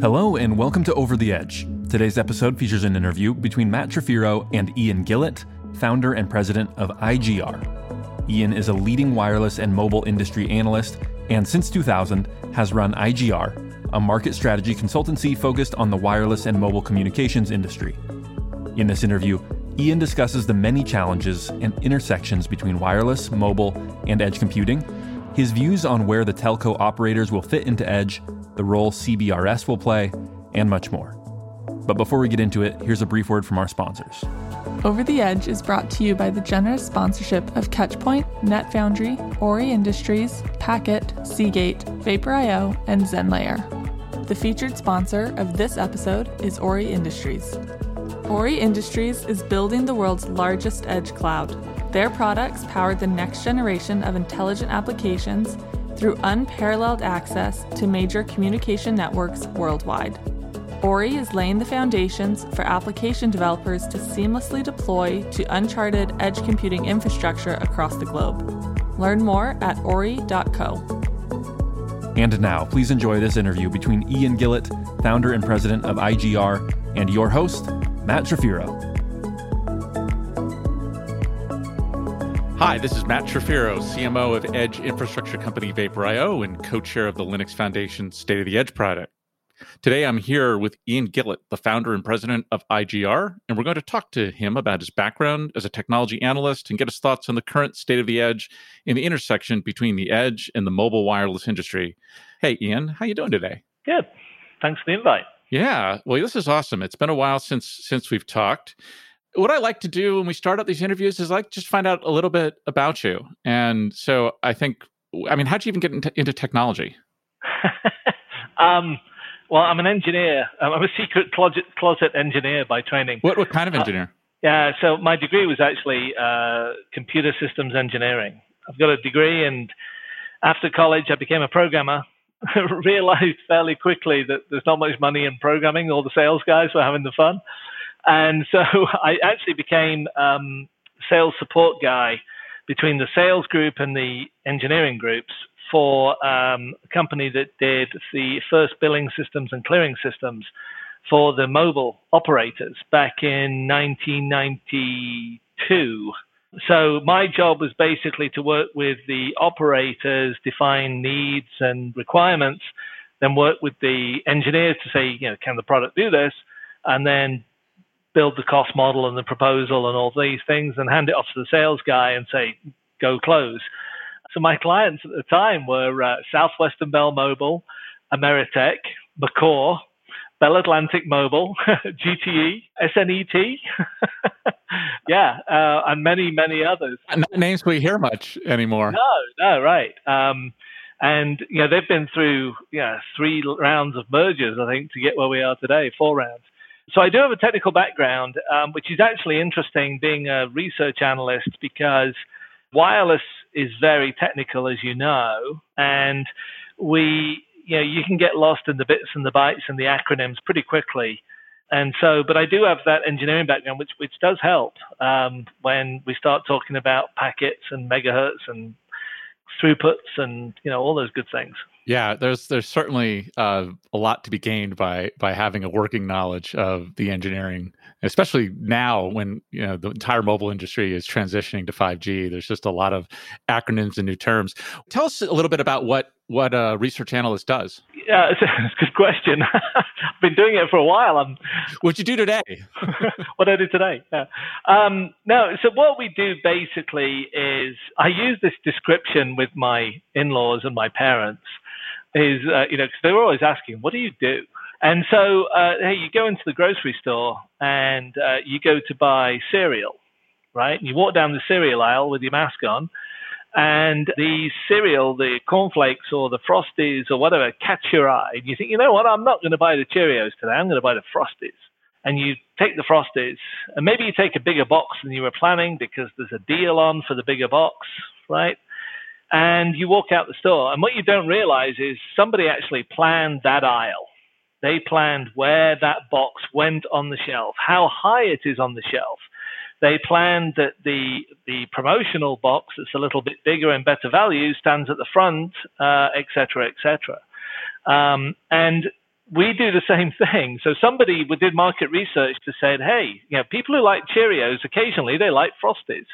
Hello, and welcome to Over the Edge. Today's episode features an interview between Matt Trifiro and Iain Gillott, founder and president of iGR. Iain is a leading wireless and mobile industry analyst, and since 2000 has run iGR, a market strategy consultancy focused on the wireless and mobile communications industry. In this interview, Iain discusses the many challenges and intersections between wireless, mobile, and edge computing, his views on where the telco operators will fit into edge, the role CBRS will play, and much more. But before we get into it, here's a brief word from our sponsors. Over the Edge is brought to you by the generous sponsorship of Catchpoint, NetFoundry, Ori Industries, Packet, Seagate, Vapor.io, and ZenLayer. The featured sponsor of this episode is Ori Industries. Ori Industries is building the world's largest edge cloud. Their products power the next generation of intelligent applications through unparalleled access to major communication networks worldwide. Ori is laying the foundations for application developers to seamlessly deploy to uncharted edge computing infrastructure across the globe. Learn more at ori.co. And now, please enjoy this interview between Iain Gillott, founder and president of iGR, and your host, Matt Trifiro. Hi, this is Matt Trifiro, CMO of Edge infrastructure company Vapor.io and co chair of the Linux Foundation State of the Edge project. Today, I'm here with Iain Gillott, the founder and president of iGR, and we're going to talk to him about his background as a technology analyst and get his thoughts on the current state of the edge in the intersection between the edge and the mobile wireless industry. Hey, Iain, how you doing today? Good. Thanks for the invite. Yeah, well, this is awesome. It's been a while since since we've talked what I like to do when we start out these interviews is like just find out a little bit about you. And so I think, I mean, how'd you even get into, into technology? um, well, I'm an engineer. I'm a secret closet, closet engineer by training. What, what kind of uh, engineer? Uh, yeah, so my degree was actually uh, computer systems engineering. I've got a degree, and after college, I became a programmer. Realized fairly quickly that there's not much money in programming. All the sales guys were having the fun. And so I actually became um, sales support guy between the sales group and the engineering groups for um, a company that did the first billing systems and clearing systems for the mobile operators back in 1992. So my job was basically to work with the operators, define needs and requirements, then work with the engineers to say, you know, can the product do this? And then build the cost model and the proposal and all these things and hand it off to the sales guy and say, go close. So my clients at the time were uh, Southwestern Bell Mobile, Ameritech, McCaw, Bell Atlantic Mobile, GTE, SNET, yeah, uh, and many, many others. Not names we hear much anymore. No, no, right. Um, and you know they've been through yeah three rounds of mergers, I think, to get where we are today, four rounds. So I do have a technical background, um, which is actually interesting being a research analyst because wireless is very technical, as you know, and we, you know, you can get lost in the bits and the bytes and the acronyms pretty quickly. And so, but I do have that engineering background, which which does help um, when we start talking about packets and megahertz and throughputs and you know all those good things. Yeah, there's there's certainly uh, a lot to be gained by by having a working knowledge of the engineering, especially now when you know the entire mobile industry is transitioning to 5G. There's just a lot of acronyms and new terms. Tell us a little bit about what what a research analyst does. Yeah, it's a, good question. I've been doing it for a while. I'm, What'd you do today? what I did today? Yeah. Um, no, so what we do basically is I use this description with my in-laws and my parents is, uh, you know, because they were always asking, what do you do? And so, uh, hey, you go into the grocery store and uh, you go to buy cereal, right? And you walk down the cereal aisle with your mask on, and the cereal, the cornflakes or the frosties or whatever, catch your eye. And you think, you know what? I'm not going to buy the Cheerios today. I'm going to buy the frosties. And you take the frosties, and maybe you take a bigger box than you were planning because there's a deal on for the bigger box, right? and you walk out the store. And what you don't realize is somebody actually planned that aisle. They planned where that box went on the shelf, how high it is on the shelf. They planned that the the promotional box that's a little bit bigger and better value stands at the front, uh, et cetera, et. Um, and we do the same thing. So somebody did market research to say, hey, you know, people who like Cheerios occasionally they like Frosties,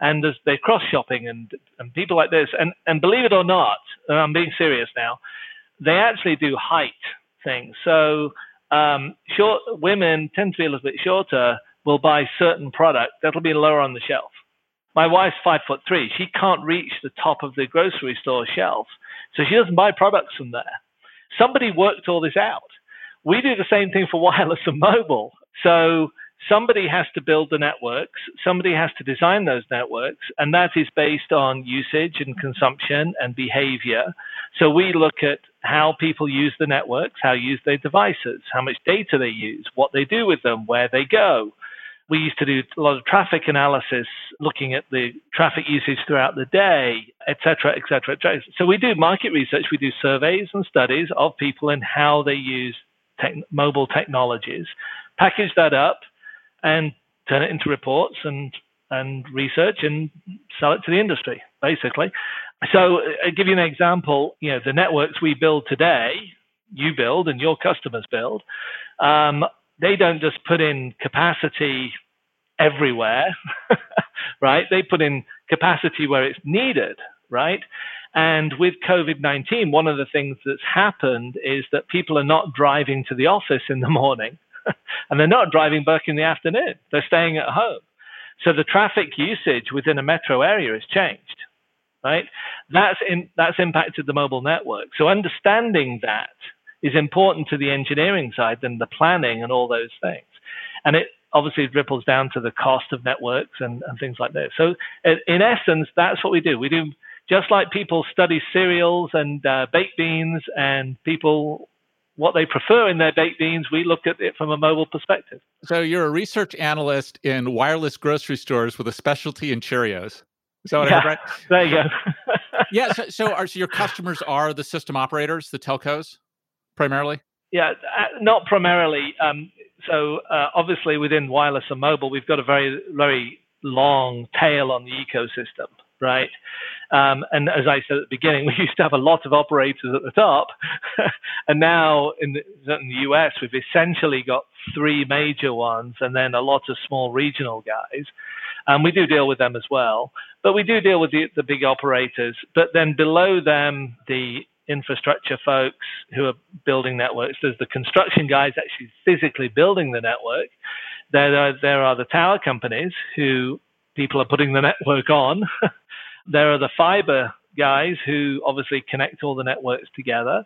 and they're cross shopping and and people like this. And and believe it or not, I'm being serious now, they actually do height things. So um, short women tend to be a little bit shorter. Will buy certain product that'll be lower on the shelf. My wife's five foot three. She can't reach the top of the grocery store shelf, so she doesn't buy products from there. Somebody worked all this out. We do the same thing for wireless and mobile. So somebody has to build the networks, somebody has to design those networks, and that is based on usage and consumption and behavior. So we look at how people use the networks, how use their devices, how much data they use, what they do with them, where they go. We used to do a lot of traffic analysis, looking at the traffic usage throughout the day, et cetera, et cetera, et cetera. So we do market research, we do surveys and studies of people and how they use tech, mobile technologies, package that up, and turn it into reports and and research and sell it to the industry, basically. So, I'll give you an example. You know, the networks we build today, you build and your customers build, um, they don't just put in capacity everywhere, right? They put in capacity where it's needed, right? And with COVID 19, one of the things that's happened is that people are not driving to the office in the morning and they're not driving back in the afternoon. They're staying at home. So the traffic usage within a metro area has changed, right? That's in, that's impacted the mobile network. So understanding that is important to the engineering side than the planning and all those things. And it obviously ripples down to the cost of networks and, and things like this. So in essence, that's what we do. We do just like people study cereals and uh, baked beans and people what they prefer in their baked beans, we look at it from a mobile perspective. So you're a research analyst in wireless grocery stores with a specialty in Cheerios. Is that what yeah, I heard right? There you go. yeah. So, so, are, so your customers are the system operators, the telcos, primarily? Yeah, uh, not primarily. Um, so uh, obviously within wireless and mobile, we've got a very, very long tail on the ecosystem right? Um, and as I said at the beginning, we used to have a lot of operators at the top, and now in the, in the, US we've essentially got three major ones, and then a lot of small regional guys. And we do deal with them as well, but we do deal with the, the big operators. But then below them, the infrastructure folks who are building networks. There's the construction guys actually physically building the network. There are, there are the tower companies who people are putting the network on. There are the fiber guys who obviously connect all the networks together.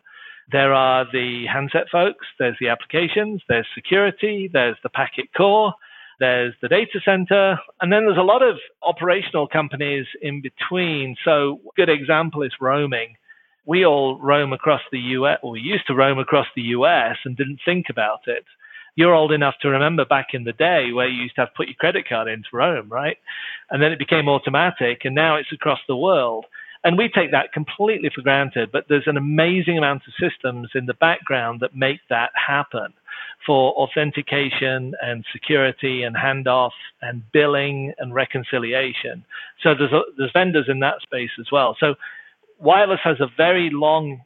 There are the handset folks, there's the applications, there's security, there's the packet core, there's the data center, and then there's a lot of operational companies in between. So, a good example is roaming. We all roam across the US, or we used to roam across the US and didn't think about it you're old enough to remember back in the day where you used to have to put your credit card into Rome, right? And then it became automatic, and now it's across the world. And we take that completely for granted, but there's an amazing amount of systems in the background that make that happen for authentication and security and handoff and billing and reconciliation. So there's, there's vendors in that space as well. So wireless has a very long,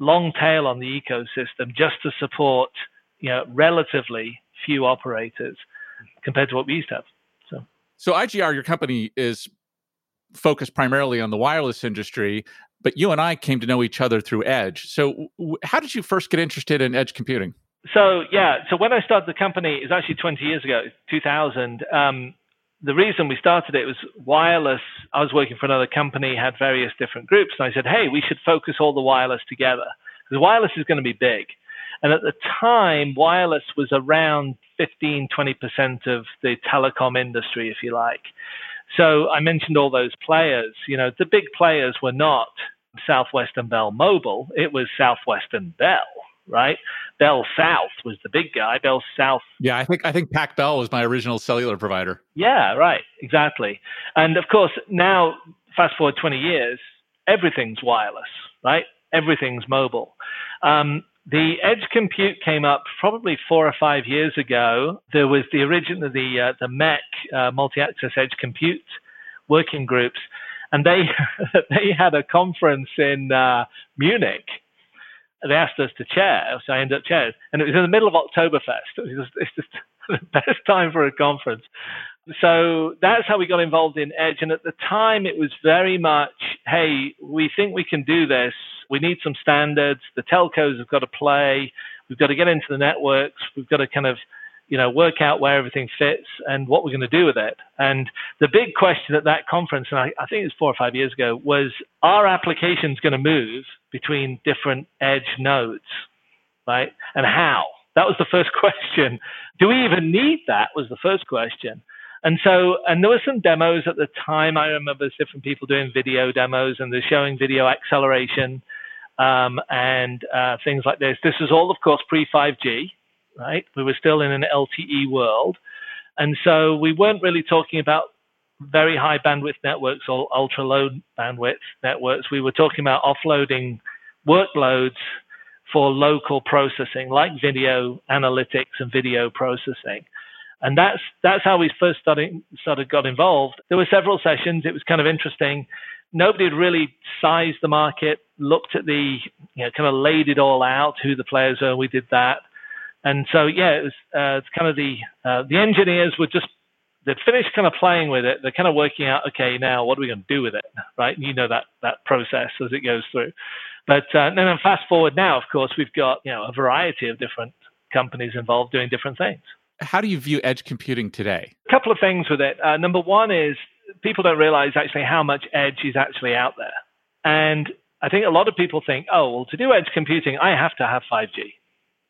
long tail on the ecosystem just to support – you know, relatively few operators compared to what we used to have. So, so iGR, your company is focused primarily on the wireless industry, but you and I came to know each other through Edge. So, w- how did you first get interested in edge computing? So, yeah, so when I started the company, it was actually 20 years ago, 2000. Um, the reason we started it was wireless. I was working for another company, had various different groups, and I said, hey, we should focus all the wireless together because wireless is going to be big. And at the time, wireless was around 15, 20% of the telecom industry, if you like. So I mentioned all those players. You know, the big players were not Southwestern Bell Mobile, it was Southwestern Bell, right? Bell South was the big guy. Bell South. Yeah, I think I think Pac Bell was my original cellular provider. Yeah, right, exactly. And of course, now fast forward 20 years, everything's wireless, right? Everything's mobile. Um, the edge compute came up probably four or five years ago. There was the original, the uh, the MEC uh, multi-access edge compute working groups, and they they had a conference in uh, Munich they asked us to chair, so I ended up chairing. And it was in the middle of Oktoberfest. It was, it's just the best time for a conference. So that's how we got involved in Edge. And at the time, it was very much, hey, we think we can do this. We need some standards. The telcos have got to play. We've got to get into the networks. We've got to kind of, you know, work out where everything fits and what we're going to do with it. And the big question at that conference, and I, I think it was four or five years ago, was are applications going to move between different edge nodes, right? And how? That was the first question. Do we even need that? Was the first question. And so, and there were some demos at the time. I remember different people doing video demos and they're showing video acceleration um, and uh, things like this. This was all, of course, pre 5G, right? We were still in an LTE world. And so we weren't really talking about very high bandwidth networks or ultra low bandwidth networks. We were talking about offloading workloads for local processing, like video analytics and video processing. And that's that's how we first started got involved. There were several sessions. It was kind of interesting. Nobody had really sized the market, looked at the, you know, kind of laid it all out, who the players are. We did that, and so yeah, it was uh, it's kind of the uh, the engineers were just they'd finished kind of playing with it. They're kind of working out, okay, now what are we going to do with it, right? You know that that process as it goes through. But uh, then fast forward now, of course, we've got you know a variety of different companies involved doing different things. How do you view edge computing today? A couple of things with it. Uh, number one is people don't realize actually how much edge is actually out there, and I think a lot of people think, oh, well, to do edge computing, I have to have 5G,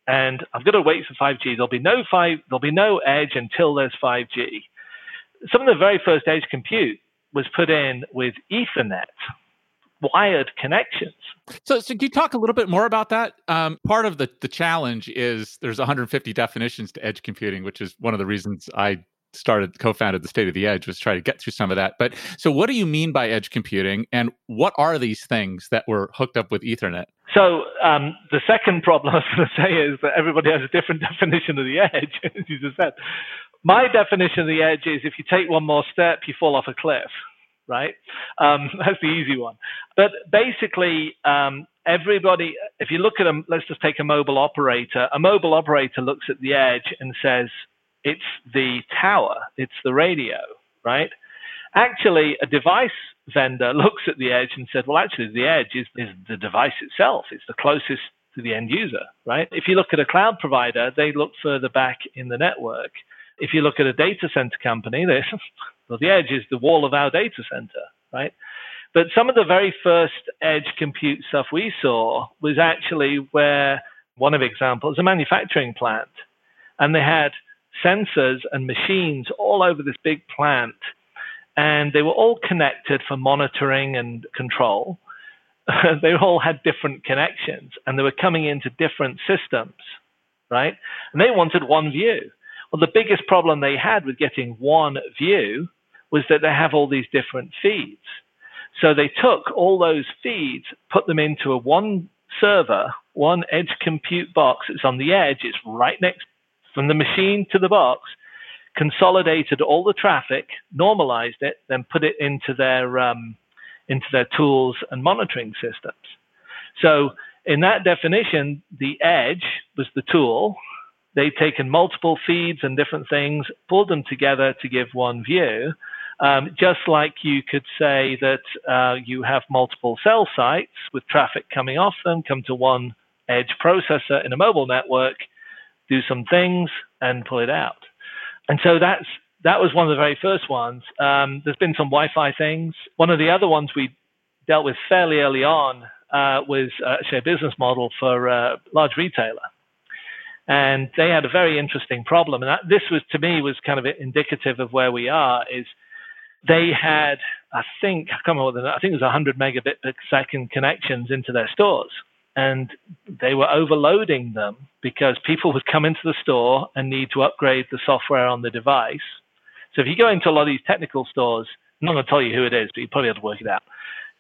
and I've got to wait for 5G. There'll be no five, there'll be no edge until there's 5G. Some of the very first edge compute was put in with Ethernet wired connections. So, so can you talk a little bit more about that? Um, part of the the challenge is there's 150 definitions to edge computing, which is one of the reasons I started co-founded the state of the edge was try to get through some of that but so what do you mean by edge computing and what are these things that were hooked up with ethernet so um, the second problem i was going to say is that everybody has a different definition of the edge as you just said my definition of the edge is if you take one more step you fall off a cliff right? Um, that's the easy one. But basically, um, everybody, if you look at them, let's just take a mobile operator. A mobile operator looks at the edge and says, it's the tower, it's the radio, right? Actually, a device vendor looks at the edge and said, well, actually, the edge is, is the device itself. It's the closest to the end user, right? If you look at a cloud provider, they look further back in the network. If you look at a data center company, well, the edge is the wall of our data center, right? But some of the very first edge compute stuff we saw was actually where one of the examples, a manufacturing plant, and they had sensors and machines all over this big plant, and they were all connected for monitoring and control. they all had different connections, and they were coming into different systems, right? And they wanted one view. Well, the biggest problem they had with getting one view was that they have all these different feeds. So they took all those feeds, put them into a one server, one edge compute box. It's on the edge. It's right next from the machine to the box. Consolidated all the traffic, normalized it, then put it into their um, into their tools and monitoring systems. So in that definition, the edge was the tool. They've taken multiple feeds and different things, pulled them together to give one view. Um, just like you could say that uh, you have multiple cell sites with traffic coming off them, come to one edge processor in a mobile network, do some things, and pull it out. And so that's that was one of the very first ones. Um, there's been some Wi-Fi things. One of the other ones we dealt with fairly early on uh, was uh, actually a business model for a large retailer and they had a very interesting problem. And that, this was, to me, was kind of indicative of where we are. Is they had, I think, I can't remember, I think it was 100 megabit per second connections into their stores. And they were overloading them because people would come into the store and need to upgrade the software on the device. So if you go into a lot of these technical stores, I'm not going to tell you who it is, but you probably have to work it out.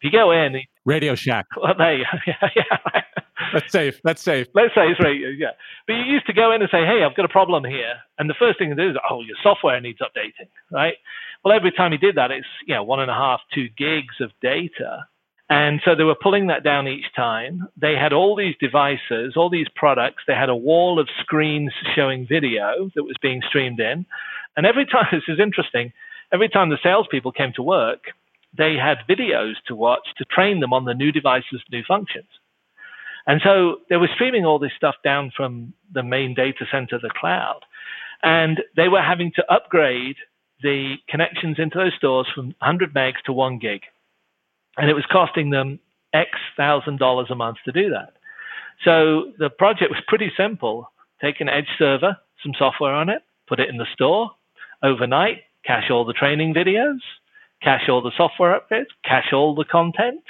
If you go in, Radio Shack. Well, there you yeah. That's safe. That's safe. Let's say it's radio, yeah. But you used to go in and say, hey, I've got a problem here. And the first thing to do is, oh, your software needs updating, right? Well, every time you did that, it's, you know, one and a half, two gigs of data. And so they were pulling that down each time. They had all these devices, all these products. They had a wall of screens showing video that was being streamed in. And every time, this is interesting, every time the salespeople came to work, they had videos to watch to train them on the new devices, new functions. And so they were streaming all this stuff down from the main data center, the cloud. And they were having to upgrade the connections into those stores from 100 megs to 1 gig. And it was costing them X thousand dollars a month to do that. So the project was pretty simple. Take an edge server, some software on it, put it in the store overnight, cache all the training videos, cache all the software updates, cache all the content,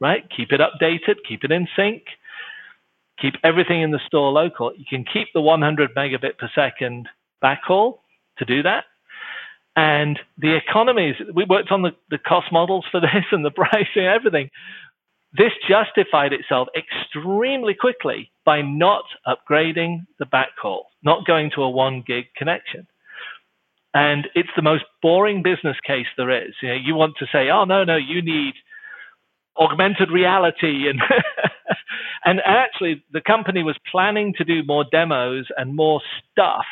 right? Keep it updated, keep it in sync, keep everything in the store local. You can keep the 100 megabit per second backhaul to do that. And the economies, we worked on the, the cost models for this and the pricing, everything. This justified itself extremely quickly by not upgrading the backhaul, not going to a one gig connection. And it's the most boring business case there is. You, know, you want to say, oh, no, no, you need augmented reality. And, and actually, the company was planning to do more demos and more stuff,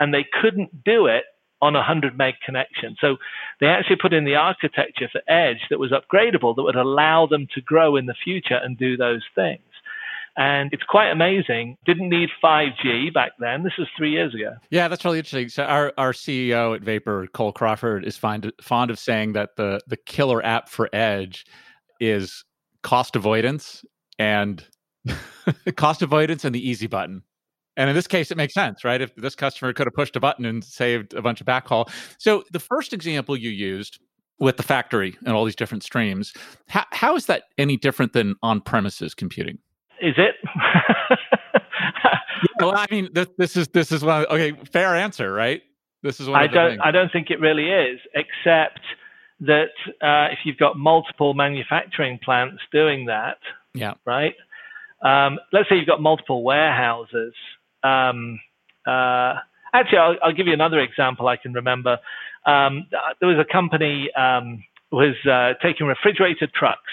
and they couldn't do it on a 100 meg connection. So they actually put in the architecture for Edge that was upgradable that would allow them to grow in the future and do those things. And it's quite amazing. Didn't need 5G back then. This was three years ago. Yeah, that's really interesting. So our, our CEO at Vapor, Cole Crawford, is fond, fond of saying that the, the killer app for Edge is cost avoidance and cost avoidance and the easy button. And in this case, it makes sense, right? If this customer could have pushed a button and saved a bunch of backhaul. So the first example you used with the factory and all these different streams, how, how is that any different than on premises computing? Is it? well, I mean, this, this is this is one. Okay, fair answer, right? This is one. I don't. I don't think it really is, except that uh, if you've got multiple manufacturing plants doing that, yeah, right. Um, let's say you've got multiple warehouses um, uh, actually, I'll, I'll, give you another example I can remember. Um, there was a company um, was uh, taking refrigerated trucks,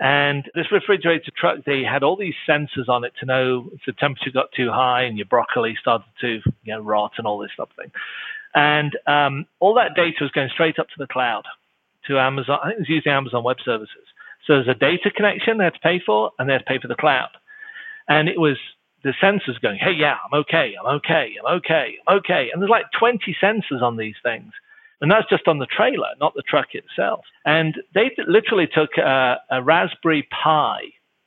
and this refrigerated truck they had all these sensors on it to know if the temperature got too high and your broccoli started to you know, rot and all this stuff thing. And um, all that data was going straight up to the cloud, to Amazon. I think it was using Amazon Web Services. So there's a data connection they had to pay for, and they had to pay for the cloud. And it was the sensors going, hey, yeah, I'm okay, I'm okay, I'm okay, I'm okay. And there's like 20 sensors on these things. And that's just on the trailer, not the truck itself. And they literally took a, a Raspberry Pi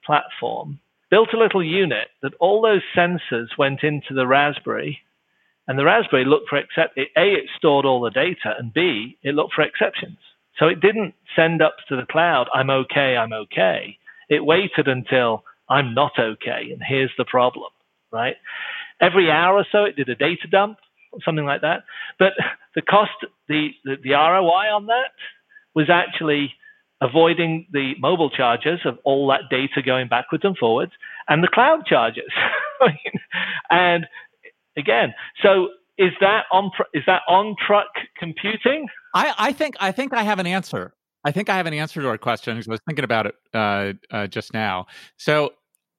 platform, built a little unit that all those sensors went into the Raspberry. And the Raspberry looked for except A, it stored all the data, and B, it looked for exceptions. So it didn't send up to the cloud, I'm okay, I'm okay. It waited until I'm not okay, and here's the problem, right? Every hour or so, it did a data dump, or something like that. But the cost, the, the, the ROI on that was actually avoiding the mobile charges of all that data going backwards and forwards and the cloud charges. and again, so is that on is that on truck computing? I, I think I think I have an answer. I think I have an answer to our question because I was thinking about it uh, uh, just now. So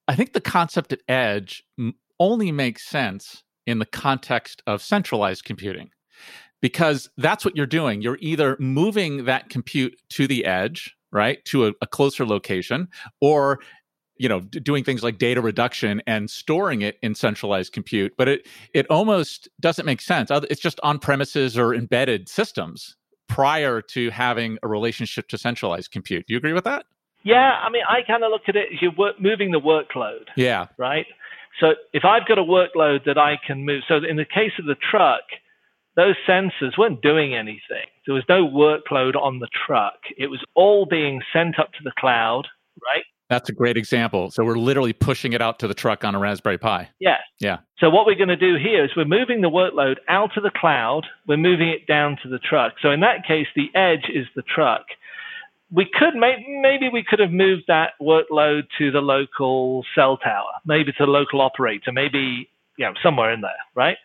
I think the concept at edge only makes sense in the context of centralized computing because that's what you're doing. You're either moving that compute to the edge, right, to a, a closer location, or you know doing things like data reduction and storing it in centralized compute but it it almost doesn't make sense. It's just on premises or embedded systems prior to having a relationship to centralized compute. Do you agree with that yeah, I mean, I kind of look at it as you're work, moving the workload. Yeah. Right. So if I've got a workload that I can move, so in the case of the truck, those sensors weren't doing anything. There was no workload on the truck. It was all being sent up to the cloud, right? That's a great example. So we're literally pushing it out to the truck on a Raspberry Pi. Yeah. Yeah. So what we're going to do here is we're moving the workload out of the cloud. We're moving it down to the truck. So in that case, the edge is the truck we could maybe we could have moved that workload to the local cell tower, maybe to the local operator, maybe you know somewhere in there, right?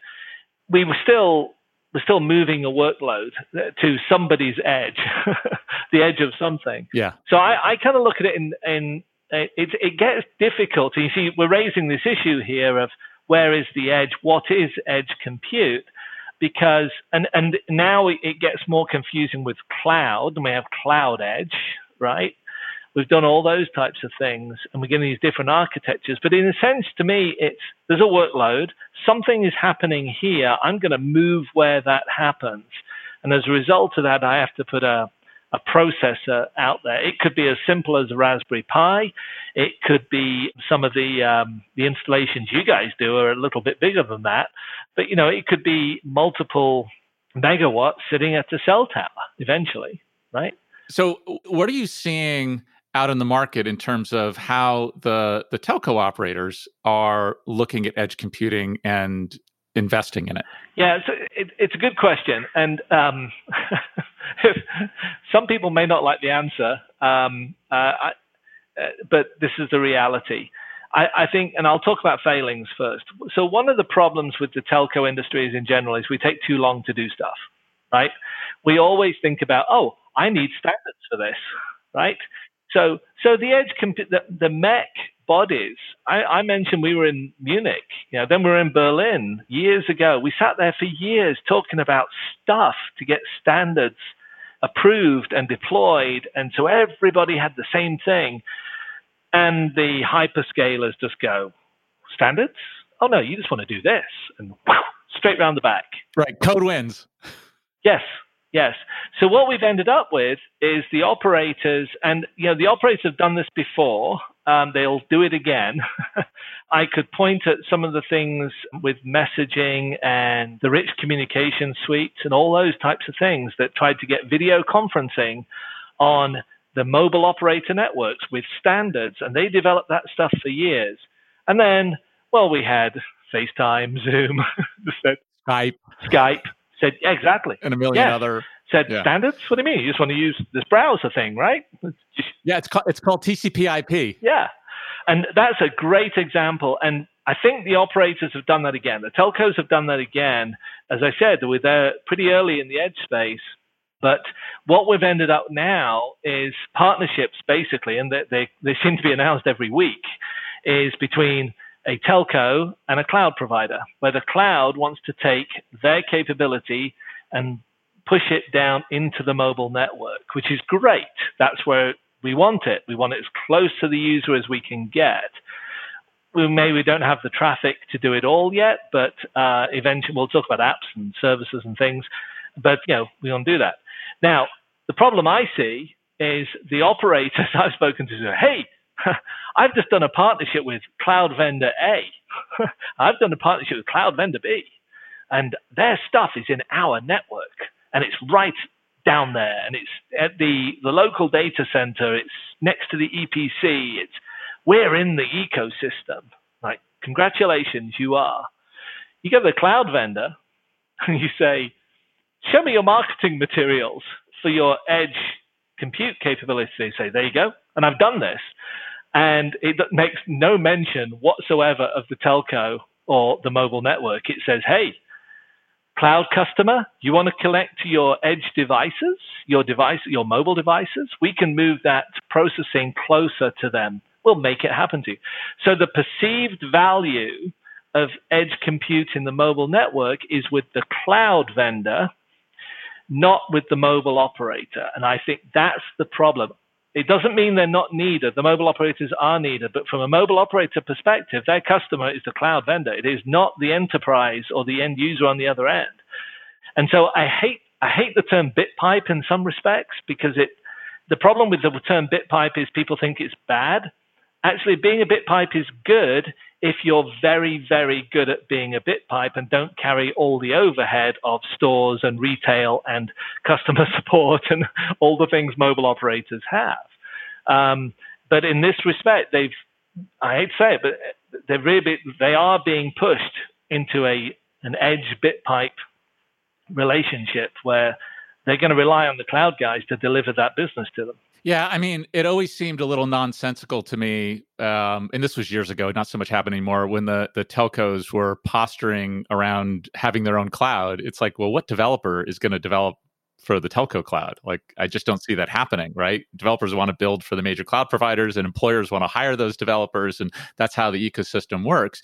We were still we're still moving a workload to somebody's edge, the edge of something. Yeah. So I, I kind of look at it in, in it, it gets difficult. You see, we're raising this issue here of where is the edge? What is edge compute? Because and and now it gets more confusing with cloud, and we have cloud edge, right? We've done all those types of things and we're getting these different architectures. But in a sense, to me, it's there's a workload. Something is happening here. I'm going to move where that happens. And as a result of that, I have to put a, a processor out there. It could be as simple as a Raspberry Pi. It could be some of the um, the installations you guys do are a little bit bigger than that. But you know, it could be multiple megawatts sitting at a cell tower eventually, right? So, what are you seeing out in the market in terms of how the the telco operators are looking at edge computing and investing in it? Yeah, it's a, it, it's a good question, and um, some people may not like the answer, um, uh, I, uh, but this is the reality. I, I, think, and I'll talk about failings first. So one of the problems with the telco industries in general is we take too long to do stuff, right? We always think about, oh, I need standards for this, right? So, so the edge, comp- the, the MEC bodies. I, I, mentioned we were in Munich, you know, then we were in Berlin years ago. We sat there for years talking about stuff to get standards approved and deployed, and so everybody had the same thing. And the hyperscalers just go, standards? Oh no, you just want to do this, and whoosh, straight round the back. Right, code wins. Yes, Yes. So what we've ended up with is the operators, and you know the operators have done this before. Um, they'll do it again. I could point at some of the things with messaging and the rich communication suites and all those types of things that tried to get video conferencing on the mobile operator networks with standards, and they developed that stuff for years. And then, well, we had FaceTime, Zoom, Skype, Skype, Said exactly, and a million yes. other. Said yeah. standards. What do you mean? You just want to use this browser thing, right? yeah, it's called it's called TCP/IP. Yeah, and that's a great example. And I think the operators have done that again. The telcos have done that again. As I said, we're there pretty early in the edge space. But what we've ended up now is partnerships, basically, and they, they, they seem to be announced every week, is between a telco and a cloud provider, where the cloud wants to take their capability and push it down into the mobile network, which is great. That's where we want it. We want it as close to the user as we can get. We may we don't have the traffic to do it all yet, but uh, eventually we'll talk about apps and services and things. But you know, we want to do that. Now, the problem I see is the operators I've spoken to say, "Hey, I've just done a partnership with cloud vendor A. I've done a partnership with cloud vendor B. And their stuff is in our network and it's right down there and it's at the, the local data center. It's next to the EPC. It's, we're in the ecosystem. Like, congratulations, you are. You go to the cloud vendor and you say, show me your marketing materials for your edge compute capability. They say, there you go. And I've done this and it makes no mention whatsoever of the telco or the mobile network. It says, hey, cloud customer, you want to connect to your edge devices, your device, your mobile devices? We can move that processing closer to them. We'll make it happen to you. So the perceived value of edge compute in the mobile network is with the cloud vendor, not with the mobile operator. And I think that's the problem. It doesn't mean they're not needed. The mobile operators are needed, but from a mobile operator perspective, their customer is the cloud vendor. It is not the enterprise or the end user on the other end. And so I hate I hate the term bit pipe in some respects because it the problem with the term bit pipe is people think it's bad. Actually, being a bit pipe is good if you're very, very good at being a bit pipe and don't carry all the overhead of stores and retail and customer support and all the things mobile operators have. Um, but in this respect, they've, I hate to say it, but they're really, they are being pushed into a, an edge bit pipe relationship where they're going to rely on the cloud guys to deliver that business to them. Yeah, I mean, it always seemed a little nonsensical to me, um, and this was years ago, not so much happening anymore. When the the telcos were posturing around having their own cloud, it's like, well, what developer is going to develop for the telco cloud? Like, I just don't see that happening. Right? Developers want to build for the major cloud providers, and employers want to hire those developers, and that's how the ecosystem works.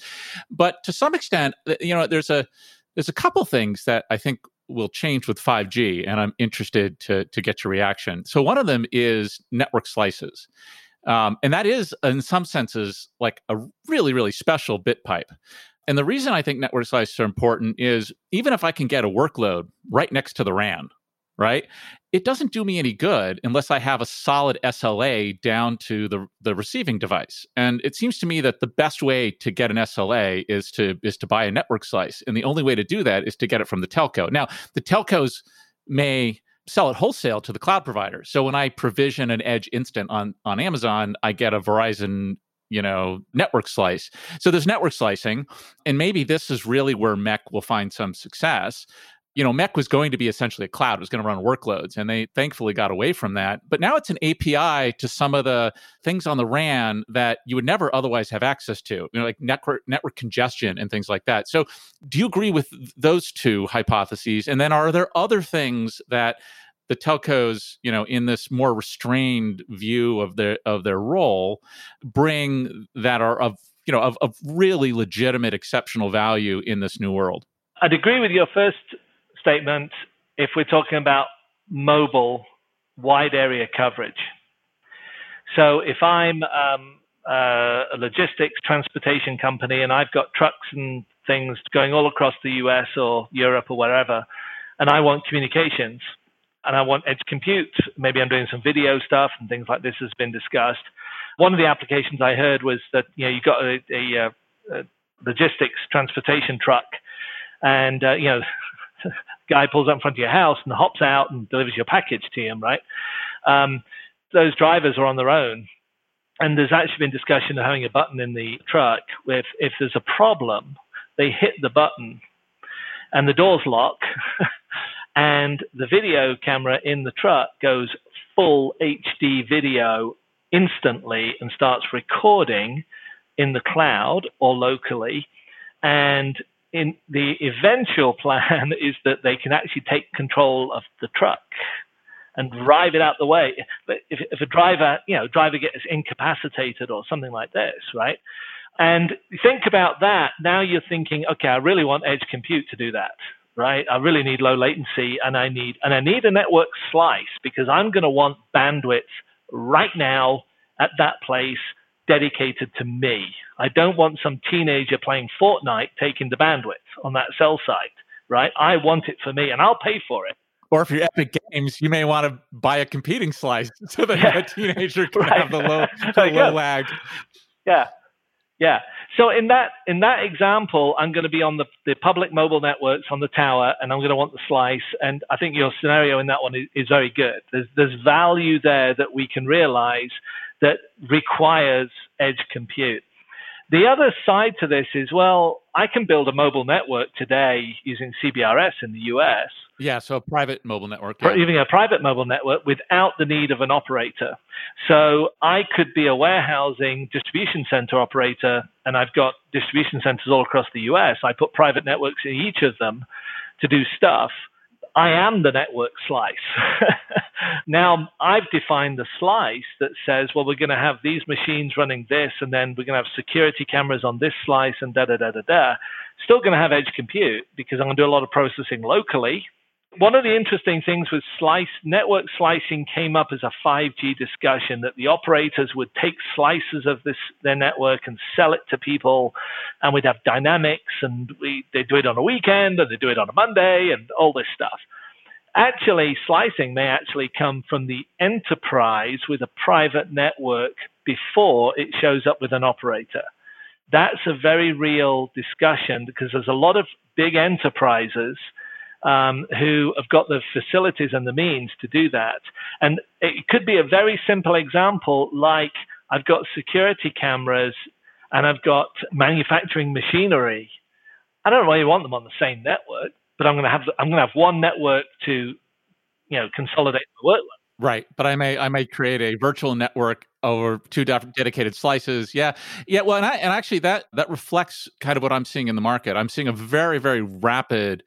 But to some extent, you know, there's a there's a couple things that I think will change with 5G, and I'm interested to to get your reaction. So one of them is network slices, um, and that is in some senses like a really really special bit pipe. And the reason I think network slices are important is even if I can get a workload right next to the RAN, right? It doesn't do me any good unless I have a solid SLA down to the, the receiving device. And it seems to me that the best way to get an SLA is to is to buy a network slice. And the only way to do that is to get it from the telco. Now, the telcos may sell it wholesale to the cloud provider. So when I provision an edge instant on on Amazon, I get a Verizon you know network slice so there's network slicing and maybe this is really where MEC will find some success you know, MEC was going to be essentially a cloud, it was going to run workloads, and they thankfully got away from that. But now it's an API to some of the things on the RAN that you would never otherwise have access to, you know, like network network congestion and things like that. So, do you agree with those two hypotheses? And then, are there other things that the telcos, you know, in this more restrained view of their of their role, bring that are of you know of, of really legitimate, exceptional value in this new world? I'd agree with your first statement if we're talking about mobile wide area coverage. So if I'm um, uh, a logistics transportation company and I've got trucks and things going all across the US or Europe or wherever, and I want communications and I want edge compute, maybe I'm doing some video stuff and things like this has been discussed. One of the applications I heard was that you know you got a, a, a logistics transportation truck, and uh, you know guy pulls up in front of your house and hops out and delivers your package to you, right? Um, those drivers are on their own. And there's actually been discussion of having a button in the truck If if there's a problem, they hit the button and the doors lock and the video camera in the truck goes full HD video instantly and starts recording in the cloud or locally and in the eventual plan is that they can actually take control of the truck and drive it out the way. But if, if a driver, you know, driver gets incapacitated or something like this, right? And think about that. Now you're thinking, okay, I really want edge compute to do that, right? I really need low latency and I need, and I need a network slice because I'm going to want bandwidth right now at that place dedicated to me. I don't want some teenager playing Fortnite taking the bandwidth on that cell site, right? I want it for me and I'll pay for it. Or if you're Epic Games, you may want to buy a competing slice so that yeah. a teenager can right. have the low, the low lag. Yeah. Yeah. So in that in that example, I'm going to be on the, the public mobile networks on the tower, and I'm going to want the slice. And I think your scenario in that one is, is very good. There's there's value there that we can realize that requires edge compute. The other side to this is, well, I can build a mobile network today using CBRS in the US. Yeah, so a private mobile network. Yeah. Using a private mobile network without the need of an operator. So I could be a warehousing distribution center operator, and I've got distribution centers all across the US. I put private networks in each of them to do stuff. I am the network slice. now I've defined the slice that says, well, we're going to have these machines running this, and then we're going to have security cameras on this slice, and da da da da da. Still going to have edge compute because I'm going to do a lot of processing locally one of the interesting things was slice network slicing came up as a 5G discussion that the operators would take slices of this their network and sell it to people, and we'd have dynamics, and we they do it on a weekend and they do it on a Monday and all this stuff. Actually, slicing may actually come from the enterprise with a private network before it shows up with an operator. That's a very real discussion because there's a lot of big enterprises um, who have got the facilities and the means to do that. And it could be a very simple example like I've got security cameras and I've got manufacturing machinery. I don't really want them on the same network, but I'm going to have I'm going to have one network to you know consolidate the workload. Right, but I may I may create a virtual network over two dedicated slices. Yeah, yeah. Well, and I, and actually that that reflects kind of what I'm seeing in the market. I'm seeing a very very rapid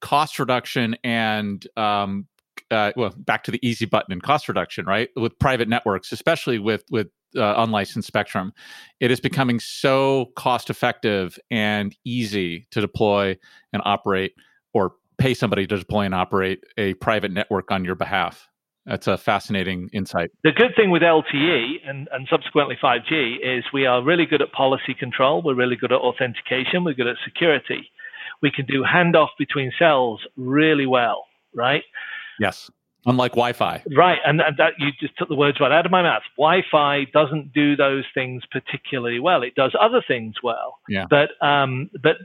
cost reduction and um, uh, well, back to the easy button and cost reduction, right? With private networks, especially with with uh, unlicensed spectrum, it is becoming so cost effective and easy to deploy and operate, or pay somebody to deploy and operate a private network on your behalf. That's a fascinating insight. The good thing with LTE and, and subsequently 5G is we are really good at policy control. We're really good at authentication. We're good at security. We can do handoff between cells really well, right? Yes. Unlike Wi-Fi, right? And, and that you just took the words right out of my mouth. Wi-Fi doesn't do those things particularly well. It does other things well. Yeah. But um, but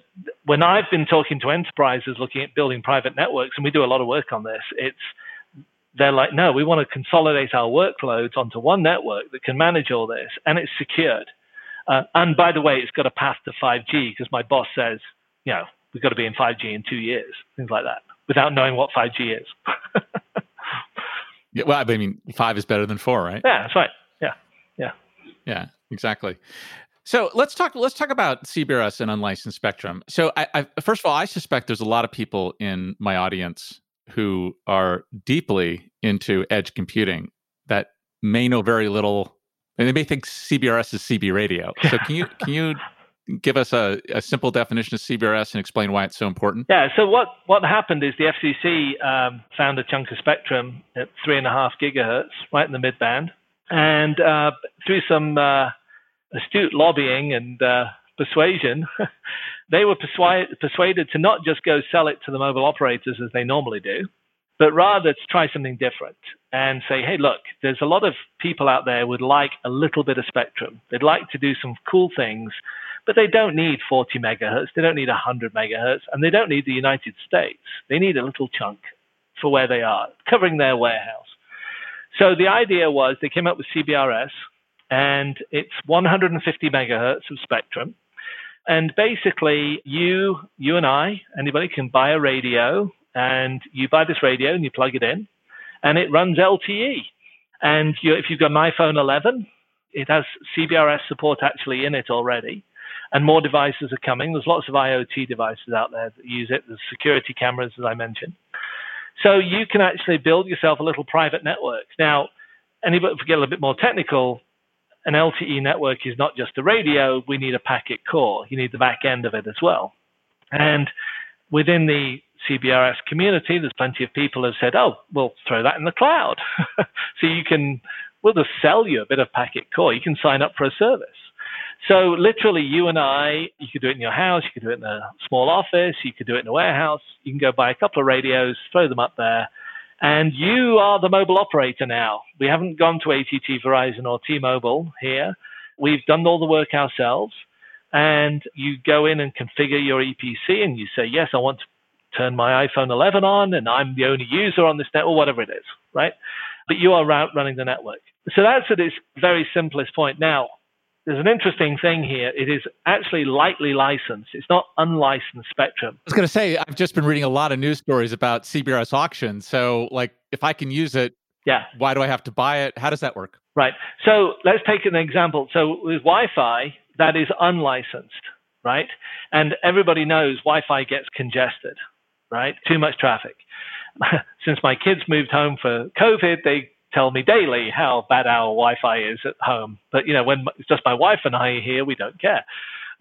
when I've been talking to enterprises looking at building private networks, and we do a lot of work on this, it's they're like, no, we want to consolidate our workloads onto one network that can manage all this, and it's secured. Uh, and by the way, it's got a path to 5G because my boss says, you know, we've got to be in 5G in two years, things like that, without knowing what 5G is. yeah, well, I mean, five is better than four, right? Yeah, that's right. Yeah, yeah, yeah, exactly. So let's talk. Let's talk about CBRS and unlicensed spectrum. So, I, I, first of all, I suspect there's a lot of people in my audience who are deeply into edge computing that may know very little and they may think CBRS is CB radio. So can you can you give us a, a simple definition of CBRS and explain why it's so important? Yeah. So what what happened is the FCC um, found a chunk of spectrum at three and a half gigahertz, right in the mid band, and uh, through some uh, astute lobbying and uh, persuasion, they were persuaded, persuaded to not just go sell it to the mobile operators as they normally do, but rather to try something different and say, hey, look, there's a lot of people out there would like a little bit of spectrum. They'd like to do some cool things, but they don't need 40 megahertz. They don't need 100 megahertz, and they don't need the United States. They need a little chunk for where they are, covering their warehouse. So the idea was they came up with CBRS, and it's 150 megahertz of spectrum. And basically, you, you and I, anybody can buy a radio, and you buy this radio and you plug it in, and it runs LTE. And you, if you've got an iPhone 11, it has CBRS support actually in it already, and more devices are coming. There's lots of IoT devices out there that use it. There's security cameras, as I mentioned. So you can actually build yourself a little private network. Now, anybody, if we get a little bit more technical, an LTE network is not just a radio. We need a packet core. You need the back end of it as well. And within the CBRS community, there's plenty of people who have said, oh, we'll throw that in the cloud. so you can, we'll just sell you a bit of packet core. You can sign up for a service. So literally, you and I, you could do it in your house, you could do it in a small office, you could do it in a warehouse. You can go buy a couple of radios, throw them up there, and you are the mobile operator now. We haven't gone to ATT, Verizon, or T-Mobile here. We've done all the work ourselves. And you go in and configure your EPC, and you say, yes, I want to turn my iPhone 11 on, and I'm the only user on this network, or whatever it is, right? But you are running the network. So that's at its very simplest point. Now, there's an interesting thing here. It is actually lightly licensed. It's not unlicensed spectrum. I was going to say, I've just been reading a lot of news stories about CBRS auctions. So, like, if I can use it, yeah. Why do I have to buy it? How does that work? Right. So let's take an example. So with Wi-Fi, that is unlicensed, right? And everybody knows Wi-Fi gets congested, right? Too much traffic. Since my kids moved home for COVID, they tell me daily how bad our Wi-Fi is at home. But you know, when it's just my wife and I here, we don't care.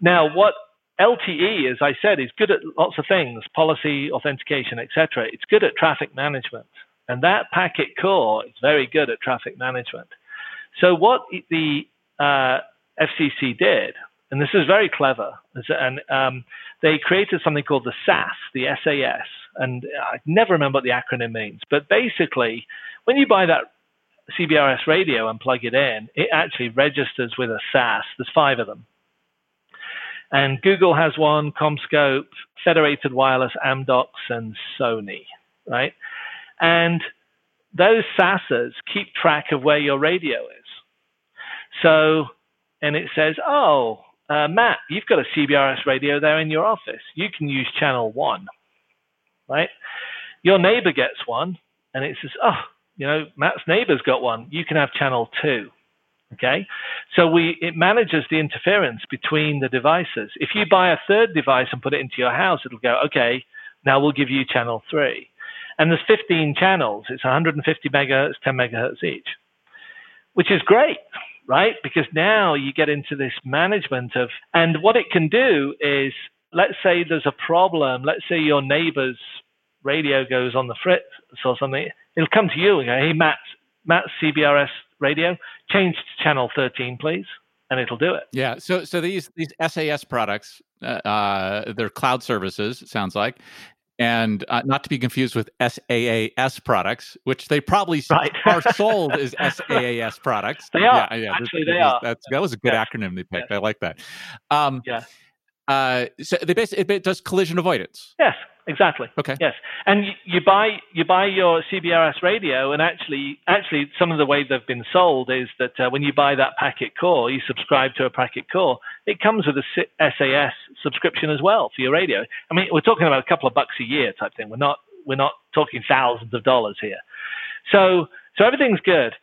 Now, what LTE, as I said, is good at lots of things: policy, authentication, etc. It's good at traffic management, and that packet core is very good at traffic management. So what the uh, FCC did, and this is very clever, and um, they created something called the SAS, the SAS, and I never remember what the acronym means, but basically, when you buy that CBRS radio and plug it in, it actually registers with a SAS. There's five of them. And Google has one, CommScope, Federated Wireless, Amdocs, and Sony, right? And those SASs keep track of where your radio is. So, and it says, oh, uh, Matt, you've got a CBRS radio there in your office. You can use channel one, right? Your neighbor gets one, and it says, oh, You know, Matt's neighbor's got one. You can have channel two. Okay, so we it manages the interference between the devices. If you buy a third device and put it into your house, it'll go, okay, now we'll give you channel three. And there's 15 channels. It's 150 megahertz, 10 megahertz each, which is great, right? Because now you get into this management of, and what it can do is, let's say there's a problem. Let's say your neighbor's radio goes on the fritz or something. It'll come to you and go, hey, Matt, Matt's CBRS radio, change to channel 13, please. And it'll do it. Yeah. So, so these these SAS products, uh, uh, they're cloud services. It sounds like, and uh, not to be confused with SaaS products, which they probably right. are sold as SaaS products. They are. Yeah, yeah Actually, they are. That's, that was a good yeah. acronym they picked. Yeah. I like that. Um, yeah. Uh, so they basically it does collision avoidance. Yes, exactly. Okay. Yes, and you, buy you buy your CBRS radio, and actually, actually, some of the way they've been sold is that uh, when you buy that packet core, you subscribe to a packet core. It comes with a SAS subscription as well for your radio. I mean, we're talking about a couple of bucks a year type thing. We're not we're not talking thousands of dollars here. So so everything's good.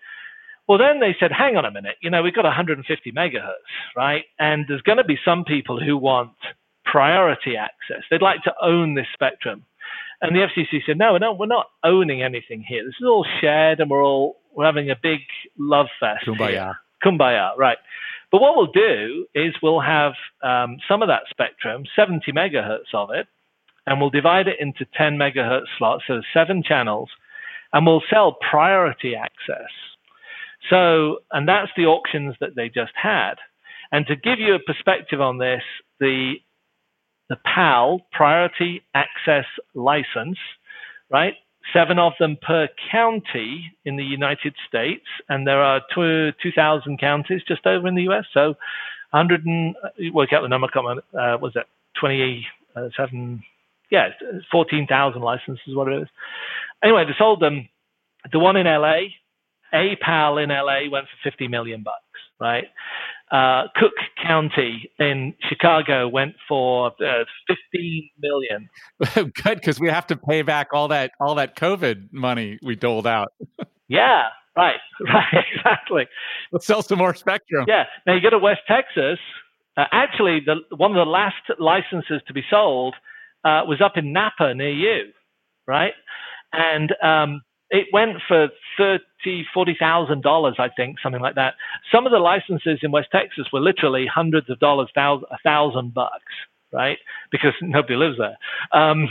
Well, then they said, hang on a minute, you know, we've got 150 megahertz, right? And there's going to be some people who want priority access. They'd like to own this spectrum. And the FCC said, no, no, we're not owning anything here. This is all shared and we're all, we're having a big love fest. Kumbaya. Here. Kumbaya, right. But what we'll do is we'll have um, some of that spectrum, 70 megahertz of it, and we'll divide it into 10 megahertz slots, so seven channels, and we'll sell priority access. So, and that's the auctions that they just had. And to give you a perspective on this, the the PAL Priority Access License, right? Seven of them per county in the United States, and there are 2,000 counties just over in the US. So, 100 and work out the number. Come on, uh, was that 27? Yeah, 14,000 licenses, what it is. Anyway, they sold them. The one in LA a PAL in LA went for 50 million bucks, right? Uh, Cook County in Chicago went for uh, 15 million. Good, because we have to pay back all that all that COVID money we doled out. yeah, right, right, exactly. Let's sell some more Spectrum. Yeah. Now you go to West Texas. Uh, actually, the one of the last licenses to be sold uh, was up in Napa near you, right? And um, it went for thirty, forty thousand dollars, I think, something like that. Some of the licenses in West Texas were literally hundreds of dollars, thousand, a thousand bucks, right? Because nobody lives there. Um,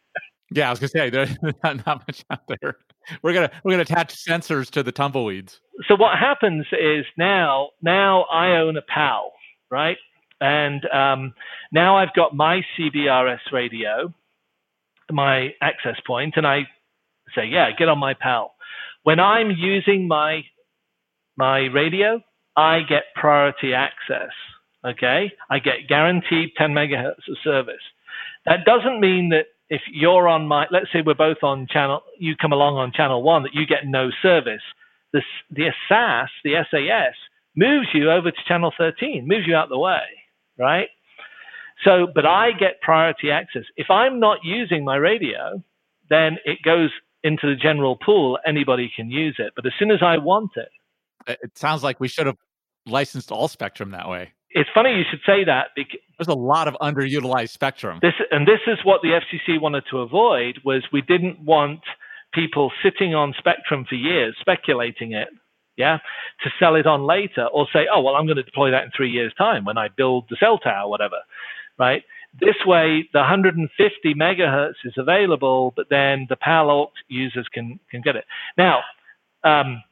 yeah, I was gonna say there's not, not much out there. We're gonna we're gonna attach sensors to the tumbleweeds. So what happens is now now I own a PAL, right? And um, now I've got my CBRS radio, my access point, and I say, yeah, get on my PAL. When I'm using my my radio, I get priority access. Okay, I get guaranteed 10 megahertz of service. That doesn't mean that if you're on my, let's say we're both on channel, you come along on channel one, that you get no service. The, the SAS, the SAS, moves you over to channel 13, moves you out the way, right? So, but I get priority access. If I'm not using my radio, then it goes into the general pool, anybody can use it. But as soon as I want it, it sounds like we should have licensed all spectrum that way. It's funny you should say that because there's a lot of underutilized spectrum. This and this is what the FCC wanted to avoid was we didn't want people sitting on spectrum for years speculating it, yeah, to sell it on later or say, oh well, I'm going to deploy that in three years' time when I build the cell tower, or whatever, right? This way, the 150 megahertz is available, but then the PAL users can, can get it. Now, um,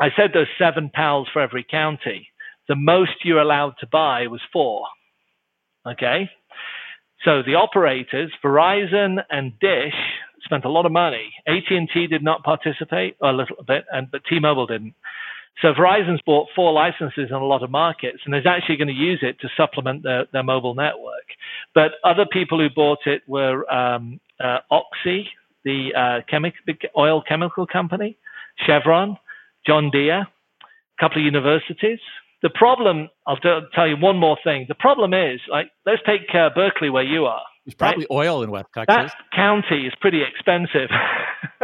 I said there's seven PALs for every county. The most you're allowed to buy was four. Okay? So the operators, Verizon and Dish, spent a lot of money. AT&T did not participate, a little bit, and but T-Mobile didn't. So Verizon's bought four licenses in a lot of markets and is actually going to use it to supplement their, their mobile network. But other people who bought it were um, uh, Oxy, the uh, oil chemical company, Chevron, John Deere, a couple of universities. The problem, I'll tell you one more thing. The problem is, like, let's take uh, Berkeley where you are, There's probably right? oil in West Texas. That county is pretty expensive.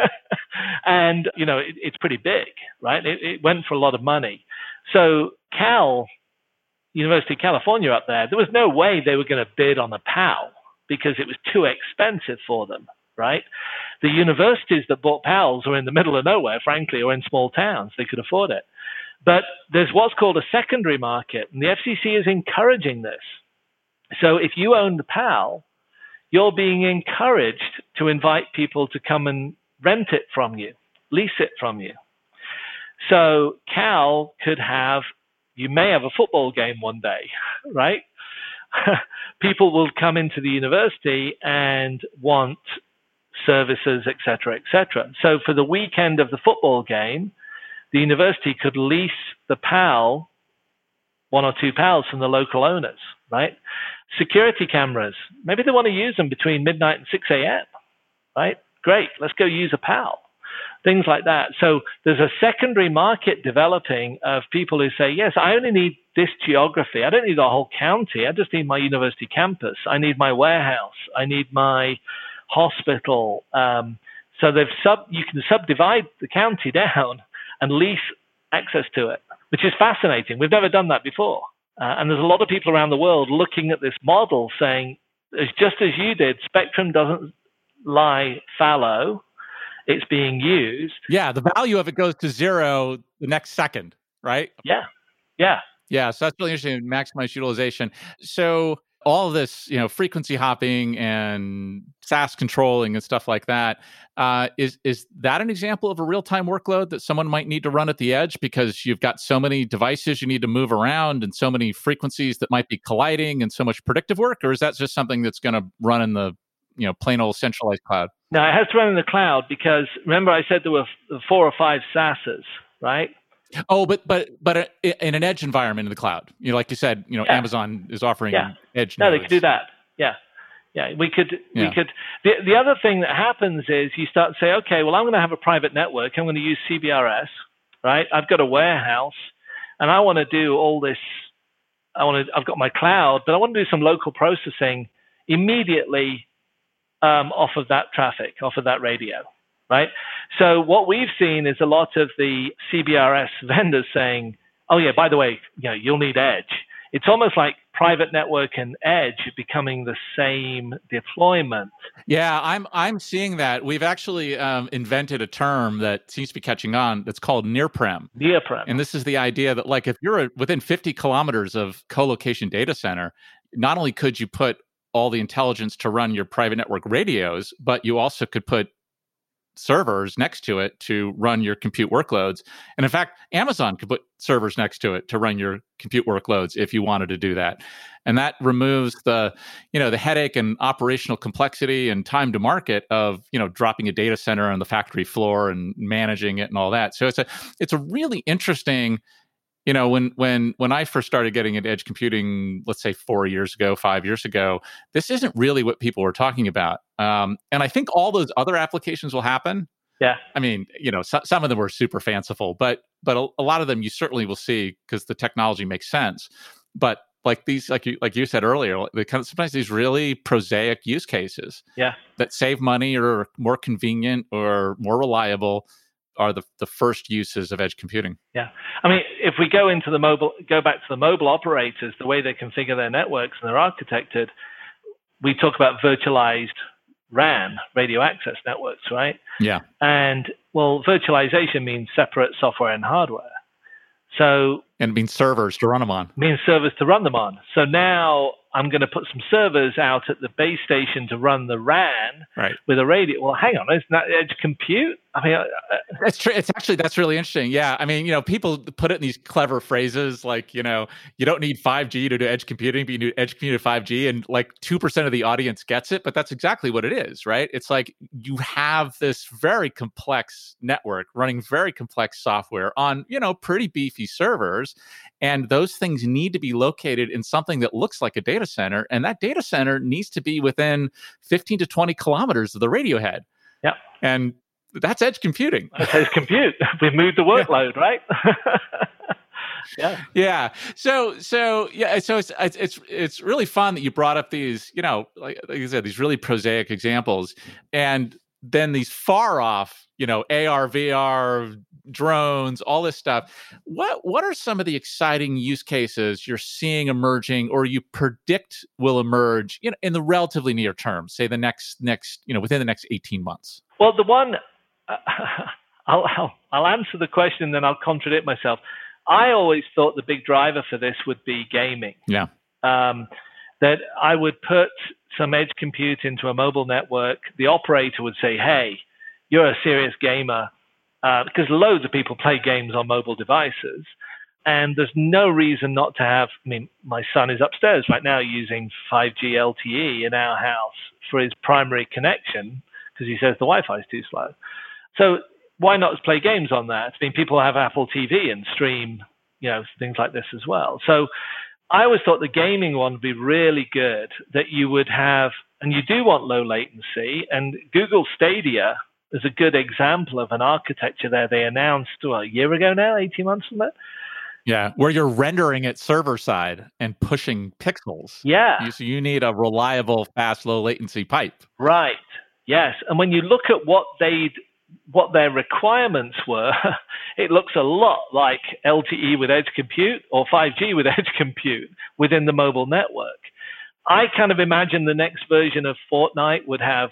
and, you know, it, it's pretty big, right? It, it went for a lot of money. So Cal, University of California up there, there was no way they were going to bid on a PAL because it was too expensive for them, right? The universities that bought PALs were in the middle of nowhere, frankly, or in small towns. They could afford it. But there's what's called a secondary market, and the FCC is encouraging this. So if you own the PAL, you're being encouraged to invite people to come and rent it from you, lease it from you. So Cal could have, you may have a football game one day, right? people will come into the university and want services, etc., etc. So for the weekend of the football game, the university could lease the PAL, one or two PALs from the local owners, right? Security cameras, maybe they want to use them between midnight and 6 a.m., right? Great, let's go use a PAL. Things like that. So there's a secondary market developing of people who say, yes, I only need this geography. I don't need the whole county. I just need my university campus. I need my warehouse. I need my hospital. Um, so they've sub, you can subdivide the county down and lease access to it, which is fascinating. We've never done that before. Uh, and there's a lot of people around the world looking at this model saying, just as you did, spectrum doesn't lie fallow, it's being used. Yeah, the value of it goes to zero the next second, right? Yeah, yeah. Yeah, so that's really interesting. Maximize utilization. So all of this, you know, frequency hopping and SAS controlling and stuff like that, uh, is is that an example of a real time workload that someone might need to run at the edge because you've got so many devices you need to move around and so many frequencies that might be colliding and so much predictive work, or is that just something that's going to run in the you know plain old centralized cloud? No, it has to run in the cloud because remember I said there were four or five SASs, right? Oh, but but but in an edge environment in the cloud, you know, like you said, you know, yeah. Amazon is offering yeah. edge. No, nodes. they could do that. Yeah, yeah, we could yeah. we could. The the other thing that happens is you start to say, okay, well, I'm going to have a private network. I'm going to use CBRS, right? I've got a warehouse, and I want to do all this. I want to. I've got my cloud, but I want to do some local processing immediately um, off of that traffic, off of that radio right? So what we've seen is a lot of the CBRS vendors saying, "Oh yeah, by the way, you know, you'll need edge." It's almost like private network and edge becoming the same deployment. Yeah, I'm I'm seeing that. We've actually um, invented a term that seems to be catching on. That's called near-prem. Near-prem. And this is the idea that like if you're within 50 kilometers of co-location data center, not only could you put all the intelligence to run your private network radios, but you also could put servers next to it to run your compute workloads. And in fact, Amazon could put servers next to it to run your compute workloads if you wanted to do that. And that removes the, you know, the headache and operational complexity and time to market of, you know, dropping a data center on the factory floor and managing it and all that. So it's a it's a really interesting you know when when when i first started getting into edge computing let's say four years ago five years ago this isn't really what people were talking about. Um, and i think all those other applications will happen. Yeah. I mean you know so, some of them were super fanciful but but a, a lot of them you certainly will see because the technology makes sense. But like these like you like you said earlier they kind of sometimes these really prosaic use cases yeah. that save money or more convenient or more reliable are the, the first uses of edge computing. Yeah. I mean, if we go into the mobile, go back to the mobile operators, the way they configure their networks and they're architected, we talk about virtualized RAN, radio access networks, right? Yeah. And well, virtualization means separate software and hardware. So and it means servers to run them on. Means servers to run them on. So now I'm going to put some servers out at the base station to run the RAN right. with a radio. Well, hang on, isn't that edge compute? I mean, uh, uh that's true. It's actually that's really interesting. Yeah, I mean, you know, people put it in these clever phrases like, you know, you don't need 5G to do edge computing, but you need edge computing 5G, and like two percent of the audience gets it. But that's exactly what it is, right? It's like you have this very complex network running very complex software on, you know, pretty beefy servers, and those things need to be located in something that looks like a data center. And that data center needs to be within 15 to 20 kilometers of the radio head. Yeah. And that's edge computing. That's edge compute. we moved the workload, yeah. right? yeah, yeah. So, so yeah, so it's it's it's really fun that you brought up these, you know, like, like I said, these really prosaic examples, and then these far off, you know, AR, VR, drones, all this stuff. What what are some of the exciting use cases you're seeing emerging, or you predict will emerge, you know, in the relatively near term, say the next next, you know, within the next eighteen months? Well, the one. I'll, I'll, I'll answer the question, then I'll contradict myself. I always thought the big driver for this would be gaming. Yeah. Um, that I would put some edge compute into a mobile network. The operator would say, "Hey, you're a serious gamer," uh, because loads of people play games on mobile devices, and there's no reason not to have. I mean, my son is upstairs right now using 5G LTE in our house for his primary connection because he says the Wi-Fi is too slow. So why not play games on that? I mean, people have Apple TV and stream, you know, things like this as well. So I always thought the gaming one would be really good that you would have, and you do want low latency. And Google Stadia is a good example of an architecture there they announced well, a year ago now, 18 months from that. Yeah, where you're rendering it server side and pushing pixels. Yeah. You, so you need a reliable, fast, low latency pipe. Right. Yes. And when you look at what they'd what their requirements were, it looks a lot like LTE with edge compute or 5G with edge compute within the mobile network. I kind of imagine the next version of Fortnite would have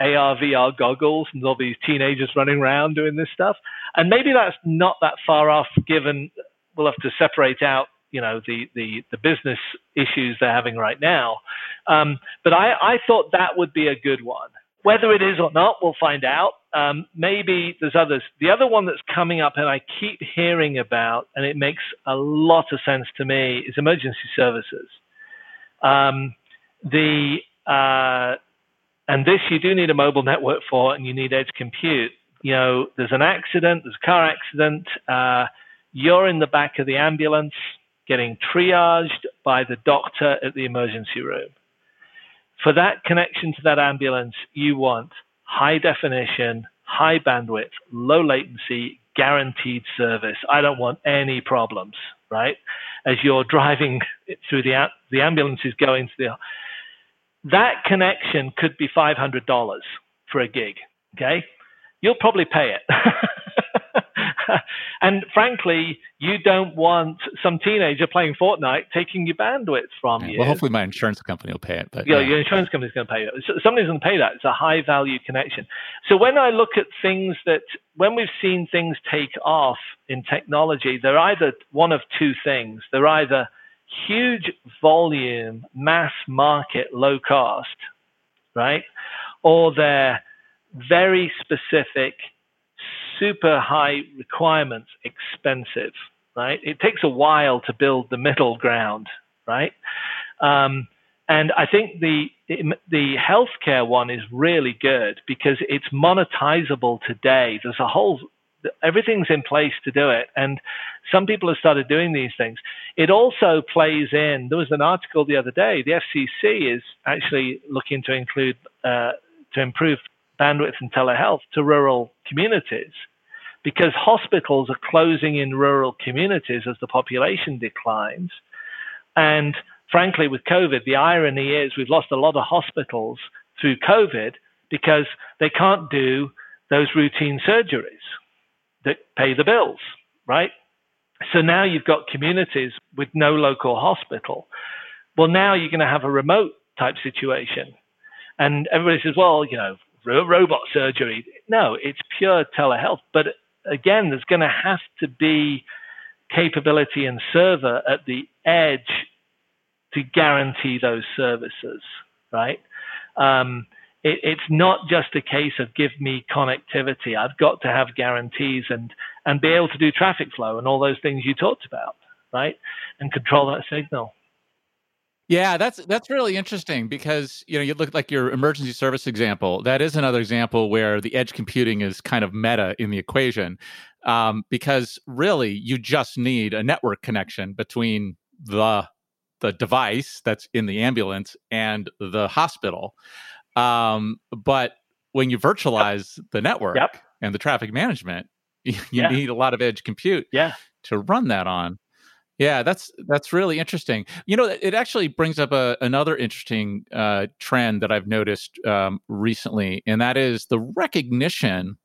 AR, VR goggles and all these teenagers running around doing this stuff. And maybe that's not that far off given we'll have to separate out you know the the the business issues they're having right now. Um, but I, I thought that would be a good one. Whether it is or not, we'll find out. Um, maybe there's others. The other one that's coming up and I keep hearing about, and it makes a lot of sense to me, is emergency services. Um, the uh, and this you do need a mobile network for, and you need edge compute. You know, there's an accident, there's a car accident. Uh, you're in the back of the ambulance getting triaged by the doctor at the emergency room. For that connection to that ambulance, you want high definition, high bandwidth, low latency, guaranteed service. I don't want any problems, right? As you're driving through the the ambulance is going to the that connection could be $500 for a gig, okay? You'll probably pay it. and frankly, you don't want some teenager playing Fortnite taking your bandwidth from yeah, you. Well, hopefully my insurance company will pay it. But yeah, yeah. your insurance company's going to pay it. Somebody's going to pay that. It's a high value connection. So when I look at things that, when we've seen things take off in technology, they're either one of two things. They're either huge volume, mass market, low cost, right? Or they're very specific super high requirements expensive, right? It takes a while to build the middle ground, right? Um, and I think the the healthcare one is really good because it's monetizable today. There's a whole everything's in place to do it, and some people have started doing these things. It also plays in. There was an article the other day. The FCC is actually looking to include uh, to improve bandwidth and telehealth to rural communities because hospitals are closing in rural communities as the population declines. And frankly, with COVID, the irony is we've lost a lot of hospitals through COVID because they can't do those routine surgeries that pay the bills, right? So now you've got communities with no local hospital. Well, now you're going to have a remote type situation. And everybody says, well, you know, robot surgery. No, it's pure telehealth. But again, there's going to have to be capability and server at the edge to guarantee those services, right? Um, it, it's not just a case of give me connectivity. I've got to have guarantees and, and be able to do traffic flow and all those things you talked about, right? And control that signal. Yeah, that's that's really interesting because you know you look like your emergency service example. That is another example where the edge computing is kind of meta in the equation, um, because really you just need a network connection between the the device that's in the ambulance and the hospital. Um, but when you virtualize yep. the network yep. and the traffic management, you, yeah. need a lot of edge compute yeah. to run that on. Yeah, that's that's really interesting. You know, it actually brings up a, another interesting uh, trend that I've noticed um, recently, and that is the recognition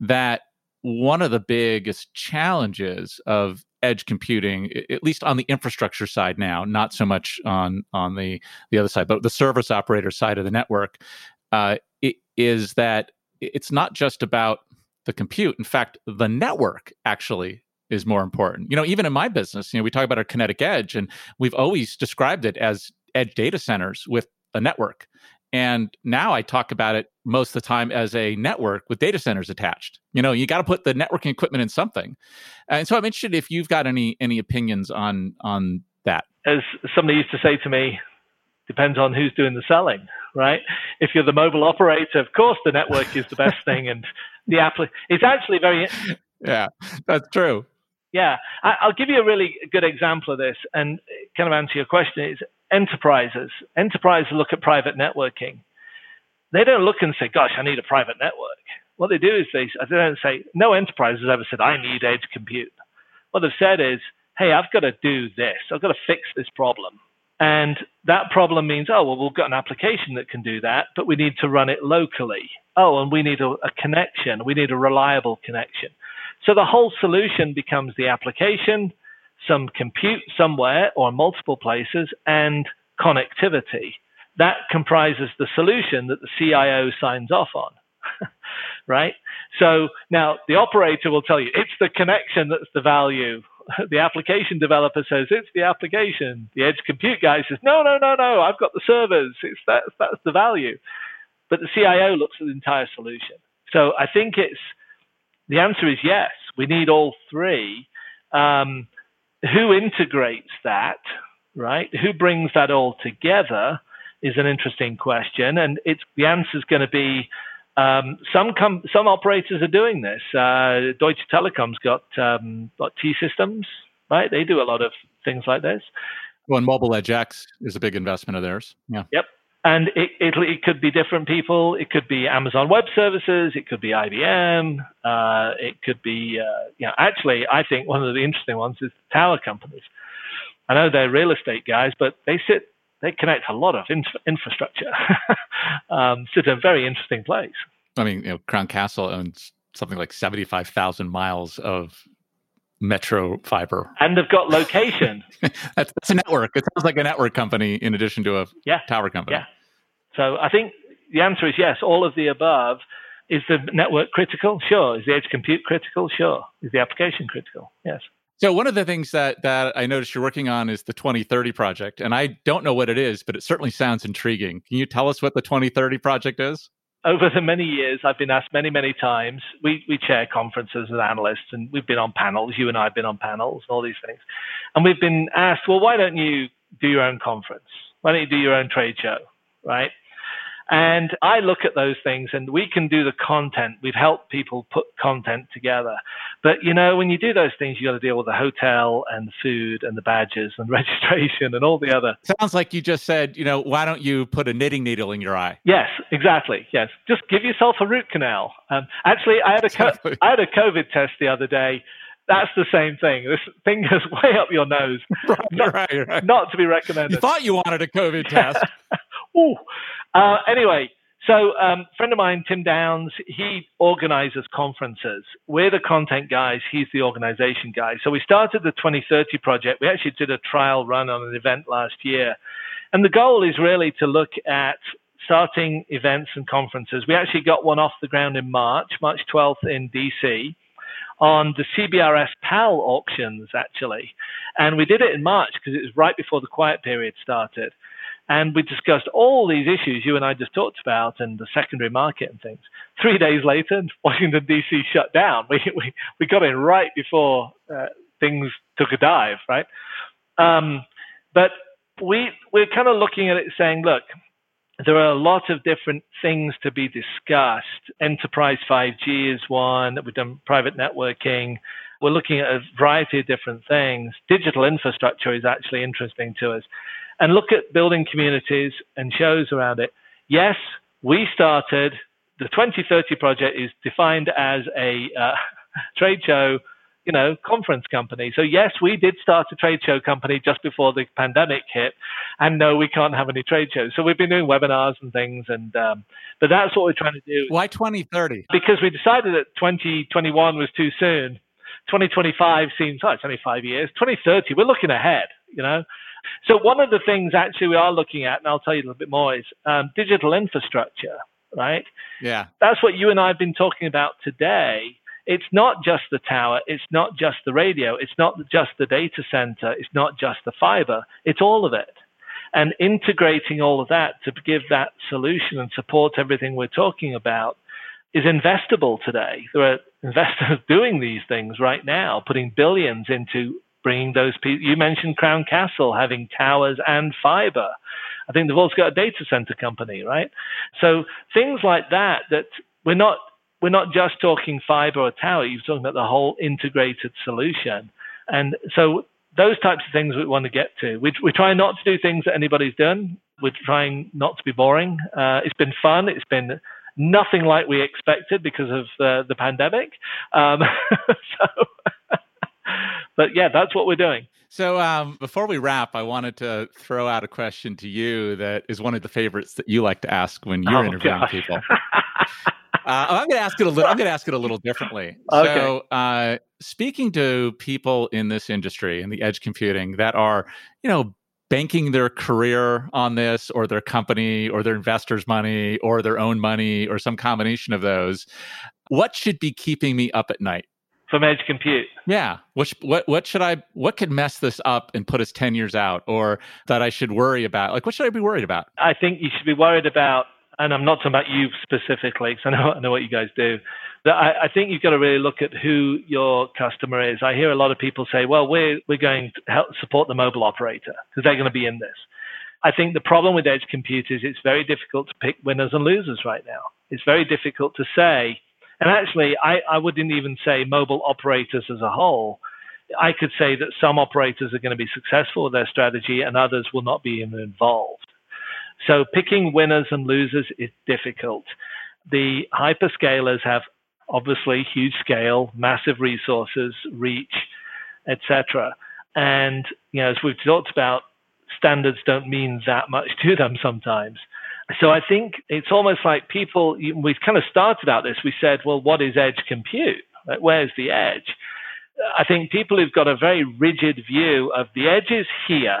that one of the biggest challenges of edge computing, at least on the infrastructure side now, not so much on on the the other side, but the service operator side of the network, uh, is that it's not just about the compute. In fact, the network actually is more important. You know, even in my business, you know, we talk about our kinetic edge, and we've always described it as edge data centers with a network. And now I talk about it most of the time as a network with data centers attached. You know, you got to put the networking equipment in something. And so I'm interested if you've got any any opinions on on that. As somebody used to say to me, depends on who's doing the selling, right? If you're the mobile operator, of course the network is the best thing and the app it's actually very Yeah, that's true. Yeah, I'll give you a really good example of this and kind of answer your question. Is enterprises. Enterprises look at private networking. They don't look and say, "Gosh, I need a private network." What they do is they, they don't say, "No enterprise has ever said I need edge compute." What they've said is, "Hey, I've got to do this. I've got to fix this problem." And that problem means, oh, well, we've got an application that can do that, but we need to run it locally. Oh, and we need a, a connection. We need a reliable connection. So the whole solution becomes the application, some compute somewhere or multiple places, and connectivity. That comprises the solution that the CIO signs off on. right? So now the operator will tell you it's the connection that's the value. The application developer says it's the application. The edge compute guy says, no, no, no, no, I've got the servers. It's that, that's the value. But the CIO looks at the entire solution. So I think it's the answer is yes. We need all three. Um, who integrates that, right? Who brings that all together is an interesting question, and it's the answer is going to be um, some com- some operators are doing this. Uh, Deutsche Telekom's got um, got T systems, right? They do a lot of things like this. Well, and MobiledgeX is a big investment of theirs. Yeah. Yep. And it, it, it could be different people. It could be Amazon Web Services. It could be IBM. Uh, it could be, uh, you know, actually, I think one of the interesting ones is tower companies. I know they're real estate guys, but they sit, they connect a lot of inf- infrastructure. um, sit in a very interesting place. I mean, you know, Crown Castle owns something like seventy-five thousand miles of metro fiber. And they've got location. that's, that's, a network. It sounds like a network company in addition to a yeah. tower company. Yeah. So I think the answer is yes, all of the above. Is the network critical? Sure. Is the edge compute critical? Sure. Is the application critical? Yes. So one of the things that that I noticed you're working on is the 2030 project, and I don't know what it is, but it certainly sounds intriguing. Can you tell us what the 2030 project is? Over the many years, I've been asked many, many times. We we chair conferences as analysts, and we've been on panels. You and I have been on panels, and all these things, and we've been asked, well, why don't you do your own conference? Why don't you do your own trade show? Right? And I look at those things and we can do the content. We've helped people put content together. But you know, when you do those things, you got to deal with the hotel and the food and the badges and registration and all the other. Sounds like you just said, you know, why don't you put a knitting needle in your eye? Yes, exactly. Yes. Just give yourself a root canal. Um, actually, I had a, co- I had a COVID test the other day that's the same thing. This thing goes way up your nose. Right, not, right, right. not to be recommended. You thought you wanted a COVID test. Ooh. Uh, anyway, so um, friend of mine, Tim Downs, he organizes conferences. We're the content guys. He's the organization guy. So we started the 2030 project. We actually did a trial run on an event last year. And the goal is really to look at starting events and conferences. We actually got one off the ground in March, March 12th in DC on the CBRS PAL auctions, actually. And we did it in March because it was right before the quiet period started. And we discussed all these issues you and I just talked about and the secondary market and things. Three days later, Washington, D.C. shut down. We, we, we got in right before uh, things took a dive, right? Um, but we, we're kind of looking at it saying, look, there are a lot of different things to be discussed. Enterprise 5G is one. We've done private networking. We're looking at a variety of different things. Digital infrastructure is actually interesting to us and look at building communities and shows around it. Yes, we started, the 2030 project is defined as a uh, trade show you know, conference company. So yes, we did start a trade show company just before the pandemic hit, and no, we can't have any trade shows. So we've been doing webinars and things, and um, but that's what we're trying to do. Why 2030? Because we decided that 2021 was too soon. 2025 seems oh, it's only five years. 2030, we're looking ahead. You know. So one of the things actually we are looking at, and I'll tell you a little bit more, is um, digital infrastructure. Right. Yeah. That's what you and I have been talking about today it's not just the tower, it's not just the radio, it's not just the data center, it's not just the fiber, it's all of it. And integrating all of that to give that solution and support everything we're talking about is investable today. There are investors doing these things right now, putting billions into bringing those people. You mentioned Crown Castle having towers and fiber. I think they've also got a data center company, right? So things like that, that we're not we're not just talking fiber or tower, you're talking about the whole integrated solution. And so those types of things we want to get to. We, we're trying not to do things that anybody's done. We're trying not to be boring. Uh, it's been fun. It's been nothing like we expected because of uh, the pandemic. Um, so, but yeah, that's what we're doing. So um, before we wrap, I wanted to throw out a question to you that is one of the favorites that you like to ask when you're oh, interviewing gosh. people. Uh, I'm going to ask it a little. I'm going to ask it a little differently. Okay. So, uh, speaking to people in this industry in the edge computing that are, you know, banking their career on this, or their company, or their investors' money, or their own money, or some combination of those, what should be keeping me up at night? From edge compute. Yeah. What what what should I what could mess this up and put us ten years out, or that I should worry about? Like, what should I be worried about? I think you should be worried about and I'm not talking about you specifically, because I know, I know what you guys do. But I, I think you've got to really look at who your customer is. I hear a lot of people say, well, we're, we're going to help support the mobile operator because they're going to be in this. I think the problem with edge compute is it's very difficult to pick winners and losers right now. It's very difficult to say. And actually, I, I wouldn't even say mobile operators as a whole. I could say that some operators are going to be successful with their strategy and others will not be involved. So picking winners and losers is difficult. The hyperscalers have obviously huge scale, massive resources, reach, etc. And you know, as we've talked about, standards don't mean that much to them sometimes. So I think it's almost like people. We've kind of started out this. We said, well, what is edge compute? Where's the edge? I think people who've got a very rigid view of the edge is here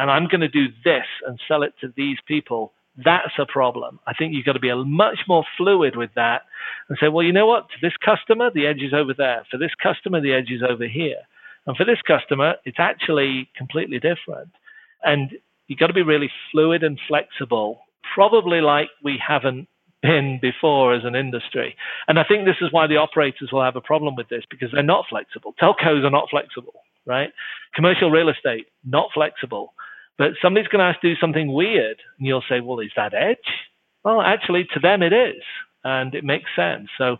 and I'm going to do this and sell it to these people, that's a problem. I think you've got to be a much more fluid with that and say, well, you know what? To this customer, the edge is over there. For this customer, the edge is over here. And for this customer, it's actually completely different. And you've got to be really fluid and flexible, probably like we haven't been before as an industry. And I think this is why the operators will have a problem with this because they're not flexible. Telcos are not flexible, right? Commercial real estate, not flexible. But somebody's going to to do something weird, and you'll say, well, is that edge? Well, actually, to them it is, and it makes sense. So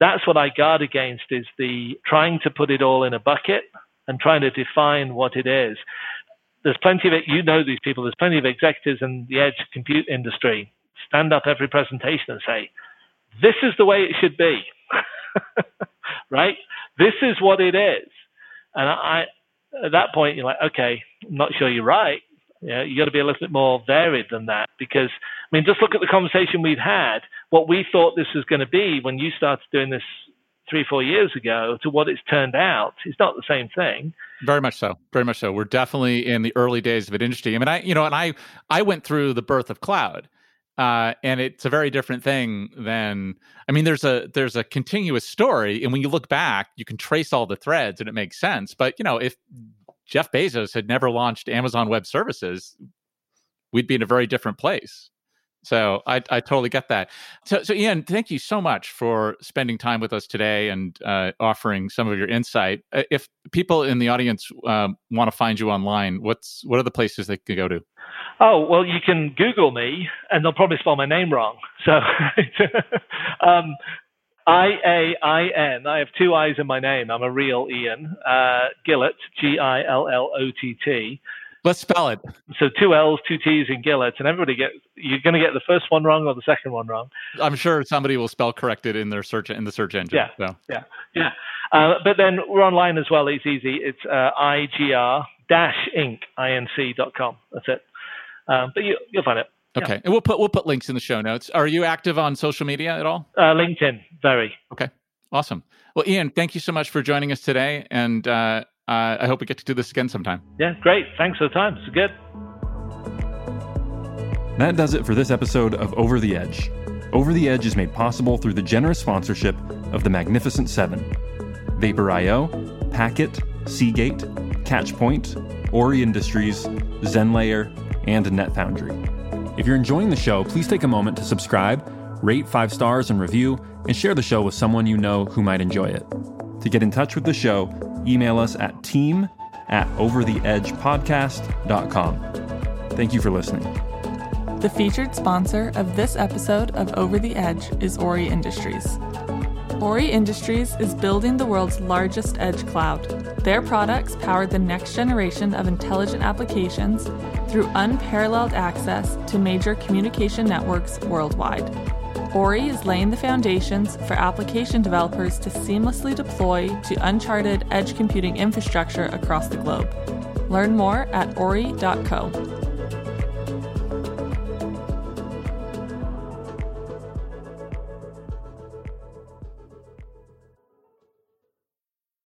that's what I guard against is the trying to put it all in a bucket and trying to define what it is. There's plenty of it. You know these people. There's plenty of executives in the edge compute industry stand up every presentation and say, "This is the way it should be." right? This is what it is. And I, at that point, you're like, okay, I'm not sure you're right. Yeah, you got to be a little bit more varied than that because I mean, just look at the conversation we've had. What we thought this was going to be when you started doing this three, four years ago to what it's turned out is not the same thing. Very much so. Very much so. We're definitely in the early days of an industry. I mean, I you know, and I I went through the birth of cloud. Uh, and it's a very different thing than I mean, there's a there's a continuous story, and when you look back, you can trace all the threads, and it makes sense. But you know, if Jeff Bezos had never launched Amazon Web Services, we'd be in a very different place. So I, I totally get that. So, so Iain, thank you so much for spending time with us today and uh, offering some of your insight. Uh, if people in the audience um, want to find you online, what's what are the places they can go to? Oh well, you can Google me, and they'll probably spell my name wrong. So um, I A I N. I have two I's in my name. I'm a real Iain uh, Gillott, G I L L O T T. Let's spell it. So two L's, two T's in Gillott, and everybody gets you're going to get the first one wrong or the second one wrong. I'm sure somebody will spell correct it in their search in the search engine. Yeah, so. yeah, yeah. Uh, but then we're online as well. It's easy. It's uh, igr inc.com. That's it. Um, but you, will find it. Okay, yeah. and we'll put we'll put links in the show notes. Are you active on social media at all? Uh, LinkedIn, very. Okay, awesome. Well, Iain, thank you so much for joining us today, and uh, uh, I hope we get to do this again sometime. Yeah, great. Thanks for the time. It's good. That does it for this episode of Over the Edge. Over the Edge is made possible through the generous sponsorship of the Magnificent Seven Vapor.io, Packet, Seagate, Catchpoint, Ori Industries, ZenLayer, and NetFoundry. If you're enjoying the show, please take a moment to subscribe, rate five stars and review, and share the show with someone you know who might enjoy it. To get in touch with the show, email us at team at overtheedgepodcast.com. Thank you for listening. The featured sponsor of this episode of Over the Edge is Ori Industries. Ori Industries is building the world's largest edge cloud. Their products power the next generation of intelligent applications through unparalleled access to major communication networks worldwide. Ori is laying the foundations for application developers to seamlessly deploy to uncharted edge computing infrastructure across the globe. Learn more at ori.co.